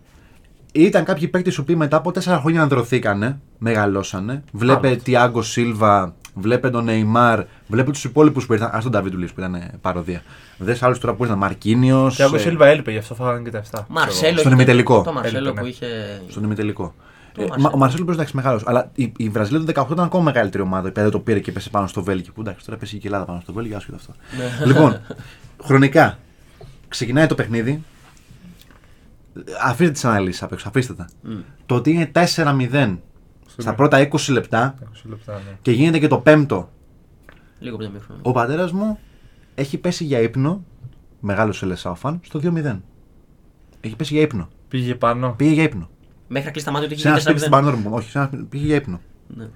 ήταν κάποιοι παίκτες που μετά από τέσσερα χρόνια ανδρωθήκανε, μεγαλώσανε. Βλέπε Άλλος. Τιάγκο Σίλβα, βλέπε τον Νεϊμάρ, βλέπε τους υπόλοιπους που ήρθαν. Α τον Νταβίτ Λουί που ήταν ε, παροδία. Δες άλλους τώρα που ήρθαν. Μαρκίνιος. Και ο Σίλβα έλειπε, γι' αυτό φάγανε και τα 7. Μαρσέλο. Στον είχε- ημιτελικό. Το Μαρσέλο Έλειπε, που ναι. είχε. Στον ημιτελικό. Το Ε, Μαρσέλο. μα- ο Μαρσέλο παίζει εντάξει μεγάλος. Αλλά η, η Βραζιλία το 18 ήταν ακόμα μεγαλύτερη ομάδα. Η παιδιά το πήρε και πέσε πάνω στο Βέλγιο. Που εντάξει, τώρα πέσει και η Ελλάδα πάνω στο Βέλγιο, άσχετο αυτό. Ναι. λοιπόν, χρονικά ξεκινάει το παιχνίδι. Αφήστε τις αναλύσεις απ' έξω, αφήστε τα. Μμ. Το ότι είναι 4-0 στα πρώτα 20 λεπτά 20 λεπτά, ναι. και γίνεται και το πέμπτο. Λίγο πριν μήχρονο. Ο πατέρας μου έχει πέσει για ύπνο. Μεγάλος Ελεσάο φαν στο 2-0. Έχει πέσει για ύπνο. Πήγε πάνω. Πήγε για ύπνο. Μέχρι να κλείσει τα μάτια του είχε Σε ένα γίνει σπίτι στην 4-0. Πανόρμου. Όχι, σε ένα σπίτι- πήγε για ύπνο. Ναι.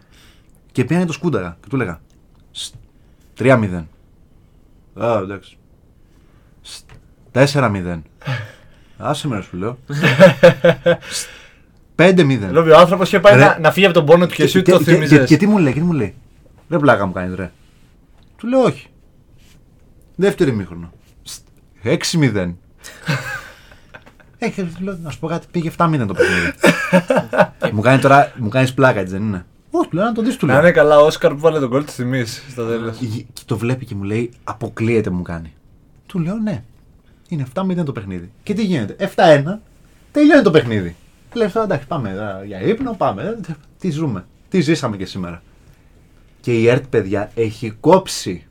Και πήγαινε το σκούνταγα και του έλεγα «Σ, 3-0. Α, εντάξει. Σ, 4-0. Άσε με ρε σου λέω. Σ, 5-0. Λόγω ο άνθρωπος είχε πάει Ρε. να, να φύγει από τον πόνο του και εσύ και, το και, και, θύμιζες. και τι μου λέει, και τι μου λέει. Ρε πλάκα μου κάνεις ρε. Του λέω όχι. Δεύτερη μήχρονο. Σ, 6-0. Έχει, του λέω, να σου πω κάτι, πήγε 7-0 το παιχνίδι. μου κάνει τώρα, μου κάνεις πλάκα, έτσι δεν είναι. Όχι, του λέω να το δεις, του Να λέω. είναι καλά ο Όσκαρ που βάλε τον κόλ τη τιμή στο τέλος. Γ- Και το βλέπει και μου λέει, αποκλείεται μου κάνει. Του λέω ναι. Είναι 7-0 το παιχνίδι. Και τι γίνεται, 7-1, τελειώνει το παιχνίδι. Λέω «Α, εντάξει, πάμε τώρα για ύπνο, πάμε. ε, Τι ζούμε, τι ζήσαμε και σήμερα. Και η ΕΡΤ, παιδιά, έχει κόψει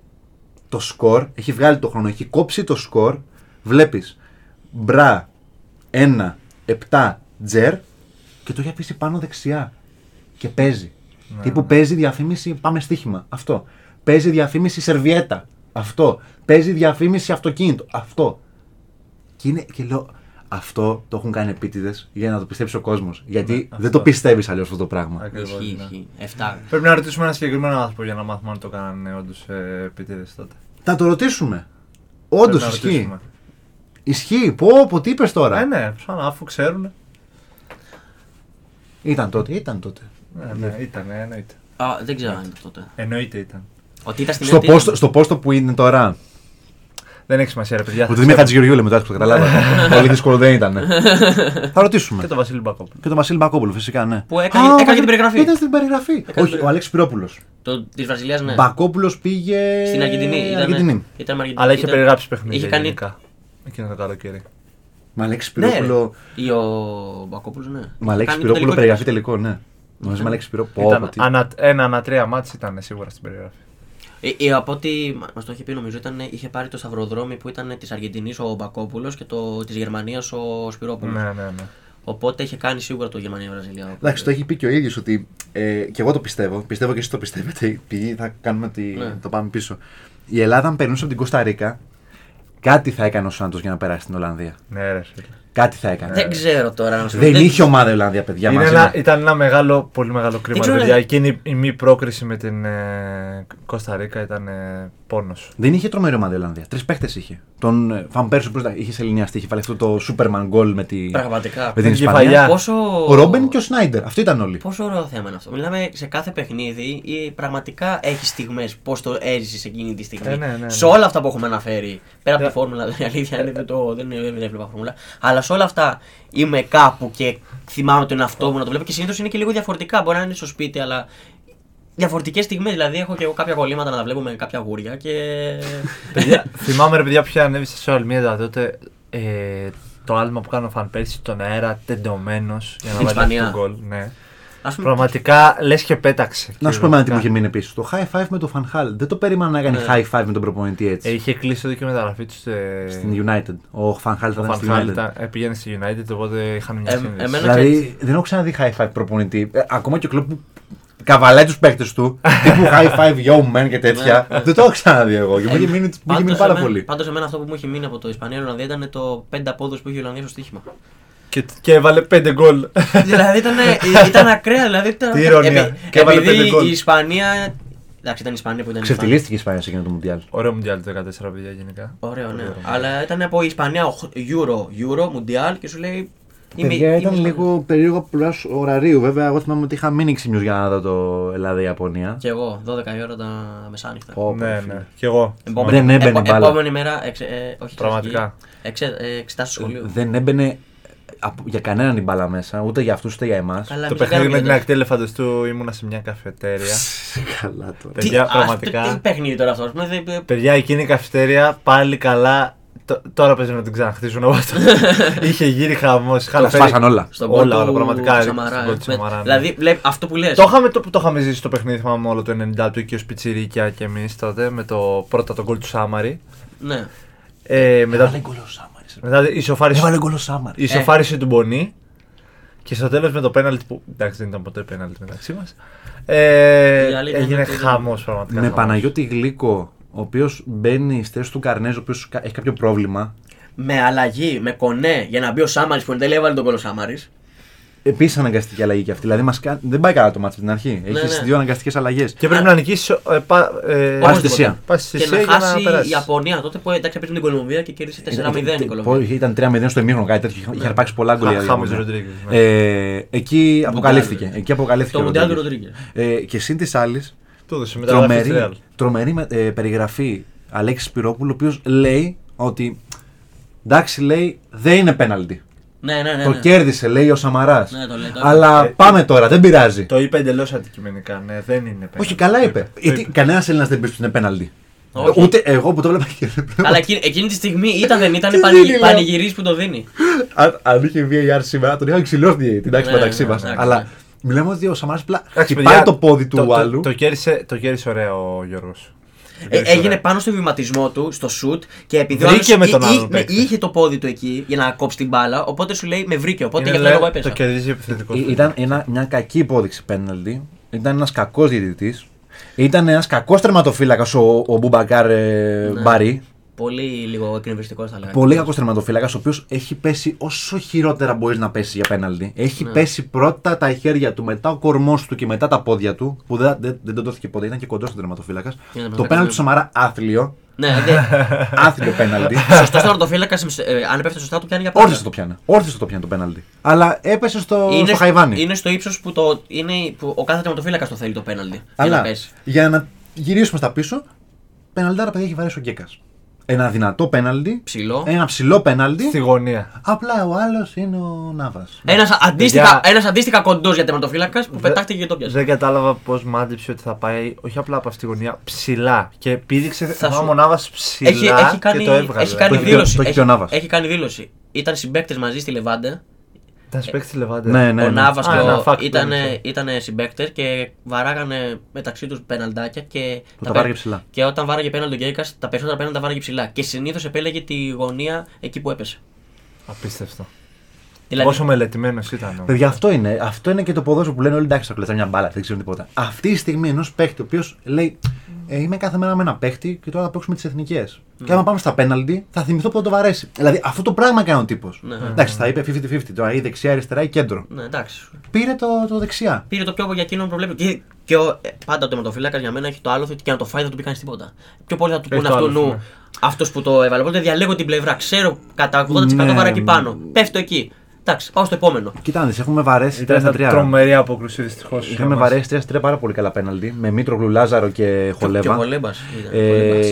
το σκορ, έχει βγάλει το χρόνο, έχει κόψει το σκορ. Βλέπεις μπρα 1, 7, τζερ και το έχει αφήσει πάνω δεξιά. Και παίζει. Ναι, Τύπου ναι. παίζει διαφήμιση, πάμε στοίχημα. Αυτό. Παίζει διαφήμιση σερβιέτα. Αυτό. Παίζει διαφήμιση αυτοκίνητο. Αυτό. Και, είναι, και λέω, αυτό το έχουν κάνει επίτηδες για να το πιστέψει ο κόσμος. Γιατί Ναι, δεν αυτό. το πιστεύεις αλλιώς αυτό το πράγμα. Ακριβώς, Ισχύει, ναι. ισχύει. Εφτά. Πρέπει να ρωτήσουμε ένα συγκεκριμένο άνθρωπο για να μάθουμε αν το κάνανε όντως ε, επίτηδες τότε. Θα το ρωτήσουμε. Όντως Πρέπει να ισχύει. ρωτήσουμε. Ισχύει. Πω, πω, τι είπες τώρα. Ε, ναι, σαν αφού ξέρουν. Ήταν τότε, ήταν τότε. Ναι, ναι, ήταν, εννοείται. Α, δεν ξέρω αν ήταν τότε. Εννοείται ήταν. Ότι ήταν στην Στο Αιτία. πόστο, στο πόστο που είναι τώρα. Δεν έχει σημασία, ρε παιδιά. Που θα το Δημήτρη ξέρουμε. Χατζηγεωργιού λέμε τώρα, που το καταλάβατε. Πολύ δύσκολο δεν ήταν. Θα ρωτήσουμε. Και τον Βασίλη Μπακόπουλο. Και τον Βασίλη Μπακόπουλο, φυσικά, ναι. Που έκανε- Α, ο έκανε Βασίλη- την περιγραφή. Ήταν στην περιγραφή. την Όχι, ο Αλέξης Πυρόπουλος. Το της Βραζιλίας, ναι. Μπακόπουλος πήγε. Στην Αργεντινή. Ήταν, Αργεντινή. ήταν με Αργεντινή. Αλλά είχε ήταν- περιγράψει παιχνίδια Είχε κάνει. γενικά. Εκείνο το καλοκαίρι. Με Αλέξης Ναι, Πυρόπουλο. Ή ο Μπακόπουλος, ναι. Με Αλέξης Κάνει το Πυρόπουλο τελικό περιγραφή τελικό, ναι. Νομίζω με Αλέξης Πυρόπουλο. Ήταν ανα, ένα ανά τρία μάτς ήταν σίγουρα στην περιγραφή. Ε, ε, από ό,τι μα το είχε πει, νομίζω ήταν, είχε πάρει το σταυροδρόμι που ήταν της Αργεντινής ο Μπακόπουλος και της Γερμανίας ο Σπυρόπουλος. Ναι, ναι, ναι. Οπότε είχε κάνει σίγουρα το Γερμανία-Βραζιλία. Εντάξει, το έχει πει και ο ίδιος ότι. Ε, και εγώ το πιστεύω. Πιστεύω και εσείς το πιστεύετε. Επειδή θα κάνουμε τη, Ναι. το πάμε πίσω. Η Ελλάδα, αν περνούσε από την Κώστα Ρίκα, κάτι θα έκανε ο Σάντος για να περάσει στην Ολλανδία. Ναι, ρε φίλε. Κάτι θα έκανε. Δεν ξέρω τώρα να σου Δεν είχε ομάδα η Ολλανδία, παιδιά. Είναι μαζί ένα, με- ήταν ένα μεγάλο, πολύ μεγάλο κρίμα. ξέρω, ρε παιδιά. ρε. Εκείνη η μη πρόκριση με την ε, Κώστα Ρίκα ήταν ε, πόνος. Δεν είχε τρομερή ομάδα η Ολλανδία. Τρεις παίχτες είχε. Τον ε, Φαν Πέρσο που είχε σε ελληνιαστή. Είχε βάλει αυτό το Superman goal με, τη, Πραγματικά. με την Την Ισπανία. κεφαλιά. Πόσο... Ο Ρόμπεν και ο Σνάιντερ. Αυτοί ήταν όλοι. Πόσο ωραίο θέμα είναι αυτό. Μιλάμε σε κάθε παιχνίδι ή πραγματικά έχεις στιγμές πώς το έζησες εκείνη τη στιγμή. Ε, ναι, ναι, ναι. Σε όλα αυτά που έχουμε αναφέρει. Πέρα από Ναι. τη φόρμουλα, η αλήθεια είναι δεν, το, δεν, δεν έβλεπα φόρμουλα. Αλλά σε όλα αυτά είμαι κάπου και θυμάμαι τον εαυτό μου να το βλέπω και συνήθως είναι και λίγο διαφορετικά. Μπορεί να είναι στο σπίτι, αλλά διαφορετικές στιγμές. Δηλαδή έχω και εγώ κάποια κολλήματα να τα βλέπω με κάποια γούρια και. παιδιά, θυμάμαι ρε παιδιά ποια ανέβη στα social media τότε ε, το άλμα που κάνω φαν πέρσι στον αέρα τεντωμένος για να Στην βάλει Ισπανία. αυτό το γκολ. Ναι. Ας πούμε, Πραγματικά λες και πέταξε. Να σου πω εμένα τι μου είχε Κυριολεκτικά. μείνει πίσω. Το high five με τον Φανχάλ. Δεν το περίμενα να κάνει Ναι. high five με τον προπονητή Ε, έτσι. είχε κλείσει εδώ και μεταγραφή του Στην United. Ο Φανχάλ θα Ο ήταν στην Φανχάλ United. ήταν- ε, πήγαινε στη United, οπότε είχαν μια Ε, σύνδεση. εμένα- Δηλαδή δεν έχω ξαναδεί high five προπονητή. Ε, ακόμα και ο κλοπ που καβαλάει τους παίκτες του. τύπου high five yo man και τέτοια. Ναι, ναι. δεν το έχω ξαναδεί εγώ. Και μου είχε μείνει, μου είχε μείνει πάρα πολύ. Πάντως, εμένα αυτό που μου είχε μείνει από το Ισπανία Ολλανδία ήταν το 5 απόδοση που είχε η Ολλανδίας στο στοίχημα. Και, και έβαλε πέντε γκολ. δηλαδή ήταν, ήταν ακραία. Δηλαδή, ήταν, Τι ηρωνία. Και έβαλε πέντε επειδή γκολ. η Ισπανία. Εντάξει, ήταν η Ισπανία που ήταν. η Ισπανία. Ξεφτυλίστηκε η Ισπανία σε εκείνο το Μουντιάλ. Ωραίο Μουντιάλ το 14 παιδιά γενικά. Ωραίο, ναι. Ωραίο. Αλλά ήταν από η Ισπανία οχ- Euro, Euro, Mundial και σου λέει. είμαι- Παιδιά είμαι ήταν Ισπανός. λίγο περίεργο από πλευρά ωραρίου. Βέβαια, εγώ θυμάμαι ότι είχα μείνει ξύπνιος για να δω το Ελλάδα-Ιαπωνία. Και εγώ, 12 η ώρα τα μεσάνυχτα. Πω, πω, ναι, φίλε. ναι. Κι εγώ. Επόμενη, Δεν έμπαινε επο- μπάλα. επόμενη μέρα, εξε, ε, όχι Πραγματικά. εξετάσει εξε, ε, εξετάσεις στο σχολείο. Δεν έμπαινε από- για κανέναν η μπάλα μέσα, ούτε για αυτούς ούτε για εμάς. Καλά, Το εμείς δεν παιχνίδι με κάναμε την και ακτή ελεφαντοστού ήμουνα σε μια καφετέρια. Καλά τώρα. Τι- Παιδιά, ας, πραγματικά. Τι, τι παιχνίδι τώρα αυτός, ας πούμε, δεν- Παιδιά, εκείνη η καφετέρια πάλι καλά. τ- Τώρα παίζει να την ξαναχτίσουν όπως Είχε γύρει χαμός. Τα σπάσαν όλα. Στον Όλα, γκολ όλα, του πραγματικά, Σαμαρά, στον γκολ του ε. Με- Σαμαρά, ναι. Δηλαδή, βλέπει αυτό που λες. Το είχαμε, το, το είχαμε ζήσει το παιχνίδι, θυμάμαι όλο το 90 του και ο Σπιτσιρίκια και εμείς τότε με το πρώτα τον γκολ του Σάμαρη. Ναι. Ε, μετά Έβαλε γκολ ο Σάμαρης, ρε. Μετά η ισοφάριση, Έβαλε γκολ ο Σάμαρης. η ισοφάριση του Μπονί. Και στο τέλος με το πέναλτι που. Εντάξει, δεν ήταν ποτέ πέναλτι μεταξύ μας. Ε, Η αλήθεια έγινε είναι ότι- χαμός πραγματικά. Με χαμός. Παναγιώτη Γλίκο, ο οποίος μπαίνει στη θέση του Καρνέζ, ο οποίος έχει κάποιο πρόβλημα. Με αλλαγή, με κονέ για να μπει ο Σάμαρης που εν τέλει έβαλε τον κόλλο Σάμαρης. Επίσης αναγκαστική αλλαγή και αυτή. Δηλαδή μας κα- δεν πάει καλά το μάτι από την αρχή. Έχεις ναι. δύο αναγκαστικές αλλαγές. Και πρέπει να νικήσεις. Ε, πα, ε, Πας στη θυσία. πας στη Και θυσία να για χάσει να περάσεις. η Ιαπωνία τότε που εντάξει παίζει με την Κολομβία και κέρδισε 4-0 η Κολομβία. Ήταν 3-0 στο ημίχρονο, κάτι τέτοιο. Είχε αρπάξει πολλά γκολ. η Χάμος Ιαπωνία. Ροντρίγκες, ναι. Ε, Εκεί αποκαλύφθηκε. Εκεί αποκαλύφθηκε. Το ο Μουντιάλ του Ροντρίγκες. Ροντρίγκες. Ε, Και συν της άλλης, Του έδωσε μεταγραφή στη τρομερή, Real. τρομερή με- ε, περιγραφή Αλέξης Σπυρόπουλου, ο οποίος λέει ότι εντάξει, λέει δεν είναι πέναλτι. Ναι, ναι, ναι. Το ναι. κέρδισε, λέει ο Σαμαράς. Ναι, το λέει, το Αλλά Ε, πάμε τώρα, δεν πειράζει. Το είπε εντελώς αντικειμενικά. Ναι, δεν είναι πέναλτι. Όχι, καλά Το είπε. Το Γιατί είπε. κανένας Έλληνας δεν πει ότι είναι πέναλτι. Όχι. Ούτε εγώ που το βλέπα και. Αλλά εκείνη, εκείνη τη στιγμή ήταν δεν ήταν Τι πανηγυ, δίνει, λέω. πανηγυρίζει που το δίνει. αν, αν είχε VAR σήμερα, τον είχα ξυλώσει την τάξη Ναι, μεταξύ ναι, μας. εντάξει, Αλλά ναι. μιλάμε ότι ο Σαμαράς απλά Εντάξει, χτυπάει παιδιά, το πόδι του το, το- άλλου. Το, κέρδισε, το κέρδισε ωραία ο Γιώργος. Ε, έγινε πάνω στο βηματισμό του, στο σουτ και επειδή ο Βρήκε άλλος με τον εί- άλλον εί- παίκτη. είχε το πόδι του εκεί για να κόψει την μπάλα, οπότε σου λέει με βρήκε. Οπότε γι' αυτό λέει, εγώ έπεσα. Το κερδίζει επιθετικός. Ε, Ήταν ένα, μια κακή υπόδειξη πέναλτι. Ήταν ένας κακός διαιτητής. Ήταν ένας κακός τερματοφύλακας ο, ο Μπουμπακάρ ε, Ναι. Μπαρί. Πολύ λίγο εκνευριστικός θα λέγαμε. Πολύ κακός τερματοφύλακας, ο οποίος έχει πέσει όσο χειρότερα μπορείς να πέσεις για πέναλτι. Έχει Ναι. πέσει πρώτα τα χέρια του, μετά ο κορμός του και μετά τα πόδια του, που δεν, δεν, δεν τον δόθηκε ποτέ, ήταν και κοντός ο τερματοφύλακας. Είναι Το το πέναλτι του Σαμαρά άθλιο. Ναι, δε, άθλιο πέναλτι. σωστός τερματοφύλακας, ε, αν έπεφτε σωστά, του πιάνει για πάντα. Όρθιος το πιάνε. Όρθιος το πιάνε το πέναλτι. Αλλά έπεσε στο, Είναι, στο χαϊβάνι. είναι στο ύψος που, το, είναι, που ο κάθε τερματοφύλακας το θέλει το πέναλτι. Για να Αλλά πέσει. για να γυρίσουμε στα πίσω, πέναλτάρα παιδιά έχει βαρέσει ο Γκέκας. Ένα δυνατό πέναλτι. Ψηλό. Ένα ψηλό πέναλτι. Στη γωνία. Απλά ο άλλος είναι ο Νάβα. Ένας αντίστοιχα, Παιδιά- ένας αντίστοιχα κοντός για τερματοφύλακας που πετάχτηκε και το πιάσε. Δεν κατάλαβα πώς μάντεψε ότι θα πάει όχι απλά από αυτή τη γωνία, ψηλά. Και πήδηξε Θα θα σου- Μονάβα ψηλά Έχει, έχει, κάνει, και το έβγαλε. έχει κάνει Το έχει δήλωση. πει- το έχει έχει, πει ο Νάβας. έχει κάνει δήλωση. Ήταν συμπαίκτες μαζί στη Λεβάντε. Ήταν συμπαίκτη τη Λεβάντε. Ναι, ναι. ο Νάβα Α, ένα fact και ήταν, που έδειξε. ήταν συμπαίκτες και βαράγανε μεταξύ τους πέναλτάκια. Και, Που τα βάραγε ψηλά. και όταν βάραγε πέναλτι ο Γκέικα, τα περισσότερα πέναλτι τα βάραγε ψηλά. Και συνήθως επέλεγε τη γωνία εκεί που έπεσε. Απίστευτο. Δηλαδή, Πόσο μελετημένο ήταν. όμως. Παιδιά, αυτό είναι. Αυτό είναι και το ποδόσφαιρο που λένε όλοι εντάξει, θα κλειστά μια μπάλα, δεν ξέρω τίποτα. Αυτή τη στιγμή ενός παίχτη ο οποίος λέει ε, Είμαι κάθε μέρα με ένα παίχτη και τώρα θα παίξουμε τις εθνικές. Και άμα πάμε στα πέναλτι, θα θυμηθώ που θα το βαρέσει. Δηλαδή αυτό το πράγμα έκανε ο τύπος. Ναι. Εντάξει, θα είπε 50-50 τώρα ή δεξιά, αριστερά ή κέντρο. ναι, εντάξει. Πήρε το, το δεξιά. Πήρε το πιο για εκείνον που προβλέπει. Και, και ο, ε, πάντα ο τερματοφύλακας για μένα έχει το άλλο ότι και να το φάει δεν του πει κανείς τίποτα. Πιο πολύ θα του Έχει πούνε το αυτού άλλο, νου ναι. αυτό που το έβαλε. Οπότε διαλέγω την πλευρά. Ξέρω κατά 80% Ναι. βαρά εκεί πάνω. Πέφτω εκεί. Εντάξει, πάω στο επόμενο. Κοιτάξτε, έχουμε βαρέσει 3 Ήταν στα μια 3. τρομερή απόκριση δυστυχώς. Είχαμε βαρέσει 3 στα 3 πάρα πολύ καλά πέναλτι με Μήτρογλου, Λάζαρο και Και ο Χολέβα. Χολέμπας ήταν, Ε, Χολέμπας.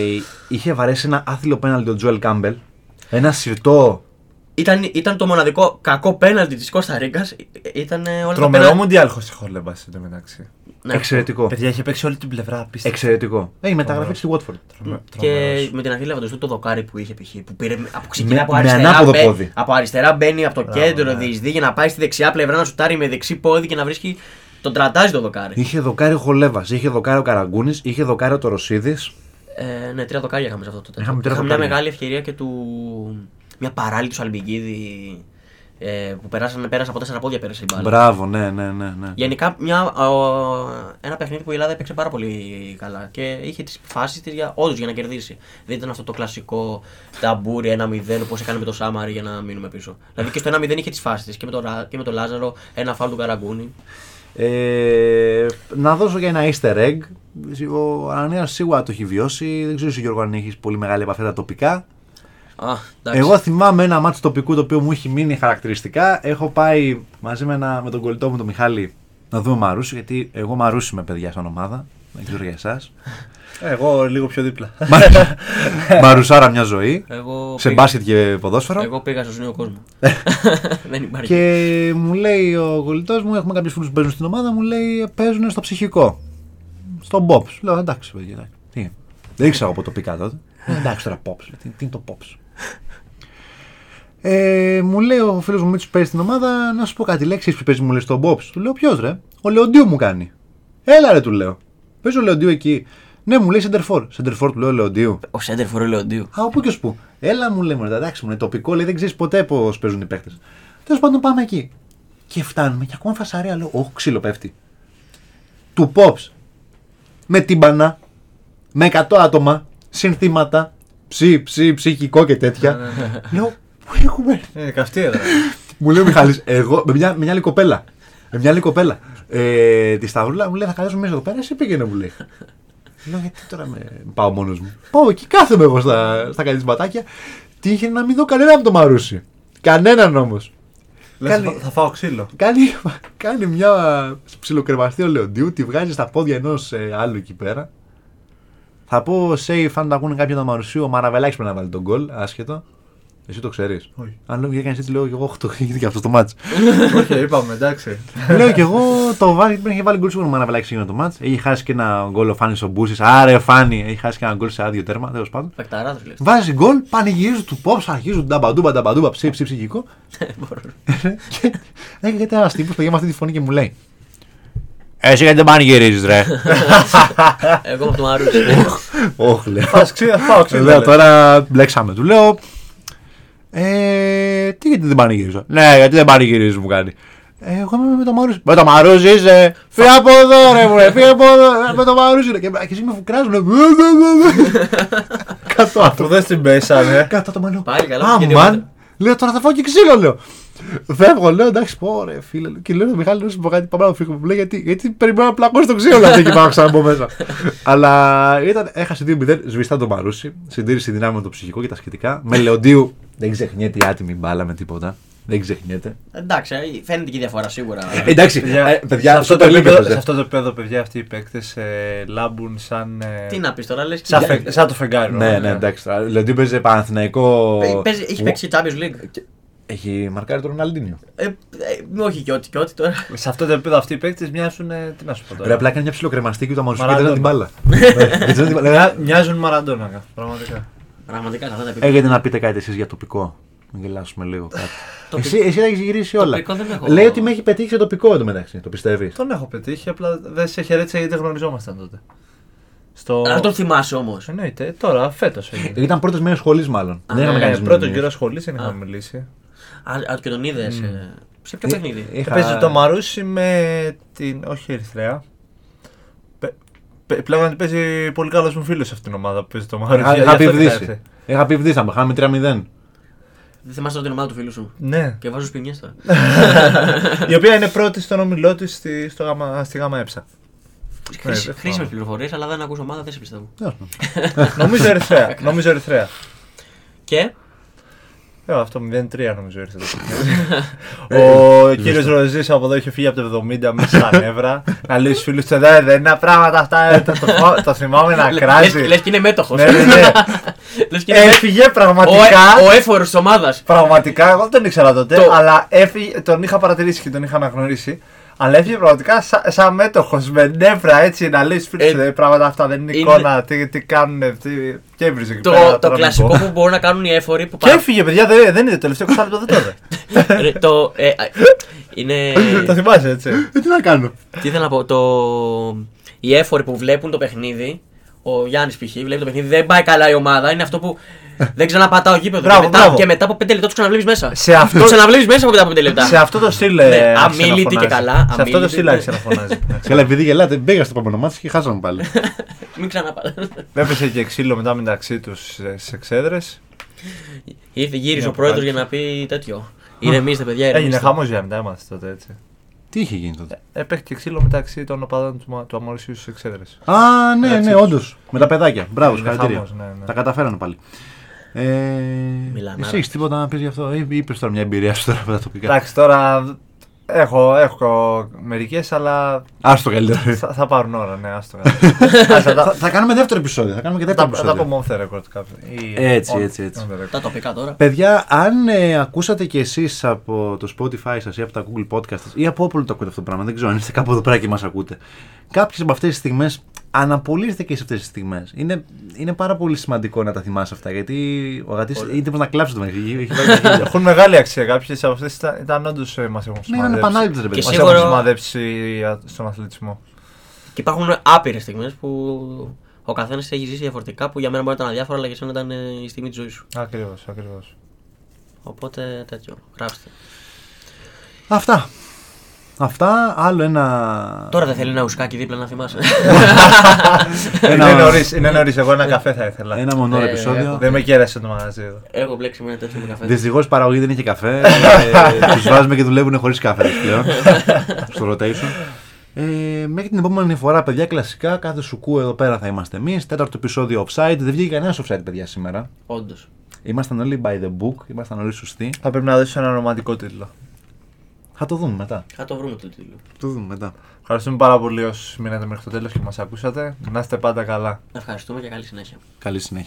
είχε βαρέσει ένα άθλιο πέναλτι ο Τζουέλ Κάμπελ. Ένα σιρτό. Ήταν, ήταν το μοναδικό κακό πέναλτι της Κώστα Ρίκας. Ήταν ε, όλα τα Τρομερό πέναλτι- μουντιάλ χωρίς χόλεμπα εντωμεταξύ. Ναι. Εξαιρετικό. Παιδιά είχε παίξει όλη την πλευρά. Απίστευτο. Εξαιρετικό. Ε, η μεταγραφή στη Watford. Τρομε- Και τρομερός. με την Αθήνα Λεβαντοστού το δοκάρι που είχε π.χ. που πήρε από ξεκινά Με- από με αριστερά. ανάποδο μπε- πόδι. από αριστερά μπαίνει από το Μπράβο, κέντρο, ναι. διεισδύει για να πάει στη δεξιά πλευρά να σουτάρει με δεξί πόδι και να βρίσκει. Τον τρατάζει το δοκάρι. Είχε δοκάρι ο Χολέβας, είχε δοκάρι ο Καραγκούνης, είχε δοκάρι ο Τοροσίδη. Ε, ναι, τρία δοκάρια είχαμε σε αυτό το τέτοιο. Είχαμε τρία Είχαμε μια δοκάρια. μεγάλη ευκαιρία και του. Μια παράλληλη του Αλμπιγκίδη ε, που περάσανε, πέρασε από τέσσερα πόδια πέρασε η μπάλα. Μπράβο, ναι, ναι, ναι. ναι. Γενικά μια, ο, ένα παιχνίδι που η Ελλάδα έπαιξε πάρα πολύ καλά και είχε τις φάσεις της για, όντως για να κερδίσει. Δεν ήταν αυτό το κλασικό ταμπούρι 1-0 όπω έκανε με το Σάμαρι για να μείνουμε πίσω. Δηλαδή και στο 1-0 είχε τις φάσεις της και, με το Ρα- και με το Λάζαρο ένα φάουλ του Καραγκούνη. Ε, να δώσω και ένα easter egg. Ο Ανανέας σίγουρα το έχει βιώσει. Δεν ξέρω εσύ Γιώργο αν έχεις πολύ μεγάλη επαφή με τα τοπικά. Α, εντάξει. Εγώ θυμάμαι ένα μάτι τοπικού το οποίο μου έχει μείνει χαρακτηριστικά. Έχω πάει μαζί με, ένα, με τον κολλητό μου τον Μιχάλη να δούμε Μαρούσι, γιατί εγώ Μαρούσι με παιδιά σαν ομάδα. Δεν ξέρω για εσάς. Εγώ λίγο πιο δίπλα. Μαρουσάρα μια ζωή. Εγώ Σε πήγα- μπάσκετ και ποδόσφαιρο. Εγώ πήγα στο νέο κόσμο. Δεν υπάρχει. Και μου λέει ο κολλητός μου, έχουμε κάποιους φίλους που παίζουν στην ομάδα, μου λέει παίζουν στο ψυχικό. Στο Pops. Λέω εντάξει, παιδιά. εντάξει. Τι είναι; Δεν ήξερα από τοπικά τότε. Ε, εντάξει τώρα Pops. Τι, τι είναι το Pops. Ε, μου λέει ο φίλος μου Μίτσος παίζει στην ομάδα, να σου πω κάτι λέξει που παίζει μου λέει στο Pops. Του λέω ποιος ρε; Ο Λεοντίου μου κάνει. Έλα ρε του λέω. Παίζει ο Λεοντίου εκεί. Ναι, μου λέει Σεντερφόρ. Σεντερφόρ του λέω Λεοντίου. Ο Σέντερ φορεί Λεοντίου. Α, πού και ω πού. Έλα μου λέει, μωρέ, εντάξει μου είναι τοπικό, λέει δεν ξέρεις ποτέ πώς παίζουν οι παίχτε. Τέλος πάντων πάμε εκεί. Και φτάνουμε και ακόμα φασαρία, λέω, Όχι, ξύλο πέφτει. Του Pops. Με τύμπανα. Με 100 άτομα. Συνθήματα. Ψι, ψι, ψυχικό και τέτοια. λέω, Πού έχουμε. Ε, καυτή έδρα. Μου λέει ο Μιχάλης, εγώ με μια, με μια άλλη κοπέλα. Με μια άλλη κοπέλα. Ε, τη Σταυρούλα μου λέει θα καλέσουμε μέσα εδώ πέρα, εσύ πήγαινε μου λέει. Λέω γιατί τώρα με πάω μόνος μου. Πάω εκεί κάθομαι εγώ στα, στα καλυτσματάκια. Τύχε να μην δω κανένα από το Μαρούσι. Κανέναν όμως. Λες, Κάνει- θα, θα φάω ξύλο. Κάνει, κάνει μια ψιλοκρεβαστή ο Λεοντίου, τη βγάζει στα πόδια ενός άλλου εκεί πέρα. Θα πω safe αν τα ακούνε κάποιοι το Μαρουσίου, ο Μαραβελάκης πρέπει να βάλει τον γκολ, άσχετο. Εσύ το ξέρει. Όχι. Αν λέω έκανε έτσι, λέω και εγώ 8 γίνεται και αυτό το μάτς. Όχι, είπαμε, εντάξει. λέω και εγώ το βάλει, πριν είχε βάλει γκολ σίγουρα ο Μαραβελάκης έγινε το μάτς. Έχει χάσει και ένα γκολ ο Φάνης ο Μπούσης. Άρε Φάνη, έχει χάσει και ένα γκολ σε άδειο τέρμα, τέλο πάντων. Πεκταράδο λε. Βάζει γκολ, πανηγυρίζουν του πόψ, αρχίζουν ταμπαντούμπα, ταμπαντούμπα, ψή, ψή, ψυχικό. και έχει γιατί ένα τύπο παιδιά με αυτή τη φωνή και μου λέει. Εσύ γιατί δεν πανηγυρίζεις, ρε; Εγώ από το Μαρούσι. Όχι, λέω. Φας ξύλο, θα φάω ξύλο. Λέω λέει. τώρα μπλέξαμε. Του λέω. Ε, τι γιατί δεν πανηγυρίζω; Ναι, γιατί δεν πανηγυρίζεις, μου κάνει. Ε, εγώ είμαι με το Μαρούζι. Με το Μαρούζι είσαι; Φύγε από εδώ, ρε μου, ρε, φύγε από εδώ. ε, Με το Μαρούζι. είναι». Και, και εσύ με φουκράζουν. Κάτω Αφού δεν στην πέσανε. Κάτω το μαλλιό. Πάλι καλά, Α, πήγε μαν. δίπλα. Λέω τώρα θα φάω και ξύλο, λέω. Φεύγω, λέω εντάξει, πω ρε φίλε. Και λέω Μιχάλη, να σου πω κάτι, πάμε να φύγουμε. Μου λέει γιατί, γιατί περιμένω να πλακώ στο ξύλο αυτή και πάω ξανά μέσα. Αλλά ήταν, έχασε 2-0, σβηστά το Μαρούσι. Συντήρηση δυνάμει με το ψυχικό και τα σχετικά. Με Λεοντίου δεν ξεχνιέται η άτιμη μπάλα με τίποτα. Δεν ξεχνιέται. Εντάξει, ε, φαίνεται και η διαφορά σίγουρα. Ε, εντάξει, Παιδιά, ε, παιδιά, σε, αυτό το Super League επίπεδο, έπαιζε. σε αυτό το επίπεδο, παιδιά, αυτοί οι παίκτες ε, λάμπουν σαν. ε, Τι να πεις τώρα, λες. σαν, φε- σαν το φεγγάρι. Ναι, ναι, εντάξει. τώρα. Λεοντίου παίζει Παναθηναϊκό. Έχει παίξει Champions League. Έχει μαρκάρει τον Ροναλντίνιο. Ε, ε, όχι και ό,τι και ό,τι τώρα. Σε αυτό το επίπεδο αυτοί οι παίκτες μοιάζουν. ε, τι να σου πω τώρα. Ρε, απλά έκανε μια ψιλοκρεμαστή και το Μαρουσί δεν Μαραντόνα. την μπάλα. Δεν ξέρει την μπάλα. Μοιά- Μοιάζουν Μαραντόνα, πραγματικά. Πραγματικά σε αυτά τα επίπεδα. Έχετε να πείτε κάτι εσείς για τοπικό. Να γελάσουμε λίγο κάτι. Τοπι- εσύ, εσύ τα έχεις γυρίσει όλα. Τοπικό δεν έχω. Λέει ότι με έχει πετύχει σε τοπικό εντωμεταξύ. Το πιστεύεις; Τον έχω πετύχει, απλά δεν σε χαιρέτησα γιατί δεν γνωριζόμασταν τότε. Στο... Αν τον θυμάσαι όμως. Εννοείται, τώρα, φέτος έγινε. Ήταν πρώτες μέρες σχολής, μάλλον. Δεν είχαμε ναι, κάνει Ε, πρώτο καιρό σχολής δεν είχαμε Α. μιλήσει. Α, και τον είδε. Σε ποιο παιχνίδι; Είχα- Παίζει το Μαρούσι με την. Όχι Ερυθρέα. Πε- πε- Πλέον παίζει πολύ καλός μου φίλος σε αυτήν την ομάδα που παίζει το Μαρούσι. Είχα- Γι' Είχα αυτό την πιβδίσει. έρθε. Είχα πιβδίσει, θα χάμε 3-0. Δεν θυμάσαι τώρα την ομάδα του φίλου σου; Ναι. Και βάζω σπινιές τώρα. Η οποία είναι πρώτη στον όμιλό της στη, στο γάμα- στη γάμα έψα. δεν Χρήσιμες θυμάμαι. πληροφορίες, αλλά δεν ακούς ομάδα, δεν σε πιστεύω. νομίζω Ερυθρέα. νομίζω Ερυθρέα. Και; Ε, αυτό 0-3 νομίζω ήρθε το παιχνίδι. Ο κύριος Ροζής από εδώ είχε φύγει από το 70 μέσα στα νεύρα. Να λέει στους φίλους του «Ε, δεν είναι πράγματα αυτά. ε, Το, το, το θυμάμαι να κράζει. λε και είναι μέτοχος. Ναι, ναι, ναι. Λες και είναι μέτοχος. Έφυγε Ο, πραγματικά. ο έφορος της ομάδας. Πραγματικά, εγώ δεν τον ήξερα τότε, Το- αλλά έφυγε, τον είχα παρατηρήσει και τον είχα αναγνωρίσει. Αλλά έφυγε πραγματικά σαν, σαν μέτοχος, με νεύρα έτσι να λέει στου φίλου Ε, του πράγματα αυτά δεν είναι είναι- εικόνα, τι, τι κάνουν. Τι, και έβριζε εκεί Το, πέρα. το τώρα μην κλασικό πω. που μπορούν να κάνουν οι έφοροι που Και έφυγε, παιδιά, δεν, δεν είναι το τελευταίο 20 λεπτό, δεν το είδε. Ρε, το, ε, α, είναι. Το θυμάσαι έτσι. Ε, τι να κάνω; τι ήθελα να πω. Το, οι έφοροι που βλέπουν το παιχνίδι. Ο Γιάννης π.χ. βλέπει το παιχνίδι, δεν πάει καλά η ομάδα. Είναι αυτό που δεν ξαναπατάω γήπεδο. Μπράβο, και, μετά, μπράβο. και μετά από 5 λεπτά του ξαναβλέπει μέσα. Σε αυτό- Του ξαναβλέπει μέσα από μετά από 5 λεπτά. Σε αυτό το στυλ. Ναι, ε, άρχισε να αμίλητη και φωνάζει. καλά, Σε αυτό το αμίλητη, στυλ ναι. άρχισε να φωνάζει. Καλά, επειδή γελάτε, μπήκα στο επόμενο μάτι και χάσαμε πάλι. Μην ξαναπάτε. Έπεσε και ξύλο μετά μεταξύ τους στι εξέδρε. Ήρθε, γύρισε Μια ο πρόεδρος πάλι. για να πει τέτοιο. Ηρεμήστε, παιδιά, Έγινε ηρεμήστε. χαμός για μετά έμαθες τότε έτσι. Τι είχε γίνει τότε; Έπαιχε και ξύλο μεταξύ των οπαδών του, Μα- του Αμορυσίου στι εξέδρε. Α, ναι, Εντάξει. ναι, όντως. Με τα παιδάκια. Μπράβο, Είναι συγχαρητήρια. χαμός, ναι, ναι. Τα καταφέρανε πάλι. Ε, Μιλανάρας. εσύ έχεις τίποτα να πεις γι' αυτό, ή είπες τώρα μια εμπειρία σου τώρα από τα τοπικά; Εντάξει, τώρα έχω, έχω μερικές, αλλά Άστο καλύτερα. θα, θα πάρουν ώρα, ναι, άστο. Ας, θα, θα- θα κάνουμε δεύτερο επεισόδιο. Θα κάνουμε και δεύτερο Θα θα επεισόδιο. πω off the record κάποιο. ή Έτσι, on- έτσι, έτσι. on the record. Τα τοπικά τώρα. Παιδιά, αν ε, ακούσατε κι εσείς από το Spotify σας ή από τα Google Podcast σας, ή από όπου το ακούτε αυτό το πράγμα, δεν ξέρω αν είστε κάπου εδώ πέρα και μας ακούτε. Κάποιες από αυτές τις στιγμές, αναπολύστε και σε αυτές τις στιγμές. Είναι, είναι πάρα πολύ σημαντικό να τα θυμάσαι αυτά γιατί ο Αγατή είναι τύπο να κλάψεις το μέχρι. Έχει βάλει τα χέρια. Έχουν μεγάλη αξία. Κάποιες από αυτές ήταν, ήταν όντως μας έχουν Ναι, είναι σημαδέψει. επανάληπτε ρε Και παιδί. Μας σίγουρα- έχουν σημαδέψει α, στον αθλητισμό. Και υπάρχουν άπειρες στιγμές που ο καθένας έχει ζήσει διαφορετικά που για μένα μπορεί να ήταν αδιάφορα, αλλά για σένα ήταν ε, η στιγμή της ζωής σου. Ακριβώς, ακριβώς. Οπότε τέτοιο. Γράψτε. Αυτά. Αυτά, άλλο ένα. Τώρα δεν θέλει ένα ουσκάκι δίπλα να θυμάσαι. Ένα- Είναι νωρίς, είναι νωρίς. Εγώ ένα καφέ θα ήθελα. Ένα μονόρο Ε, επεισόδιο. Δεν με κέρασε το μαγαζί εδώ. Έχω μπλέξει με ένα τέτοιο με καφέ. Δυστυχώς η παραγωγή δεν είχε καφέ. Τους βάζουμε και δουλεύουν χωρίς καφέ πλέον. στο rotation. Ε, μέχρι την επόμενη φορά, παιδιά, κλασικά κάθε σουκού εδώ πέρα θα είμαστε εμείς. Τέταρτο επεισόδιο offside. Δεν βγήκε κανένας offside, παιδιά, σήμερα. Όντως. Ήμασταν όλοι by the book, ήμασταν όλοι σωστοί. Θα πρέπει να δώσω ένα ρομαντικό τίτλο. Θα το δούμε μετά. Θα το βρούμε το τίτλο. Το δούμε μετά. Ευχαριστούμε πάρα πολύ όσους μείνατε μέχρι το τέλος και μας ακούσατε. Να είστε πάντα καλά. Ευχαριστούμε και καλή συνέχεια. Καλή συνέχεια.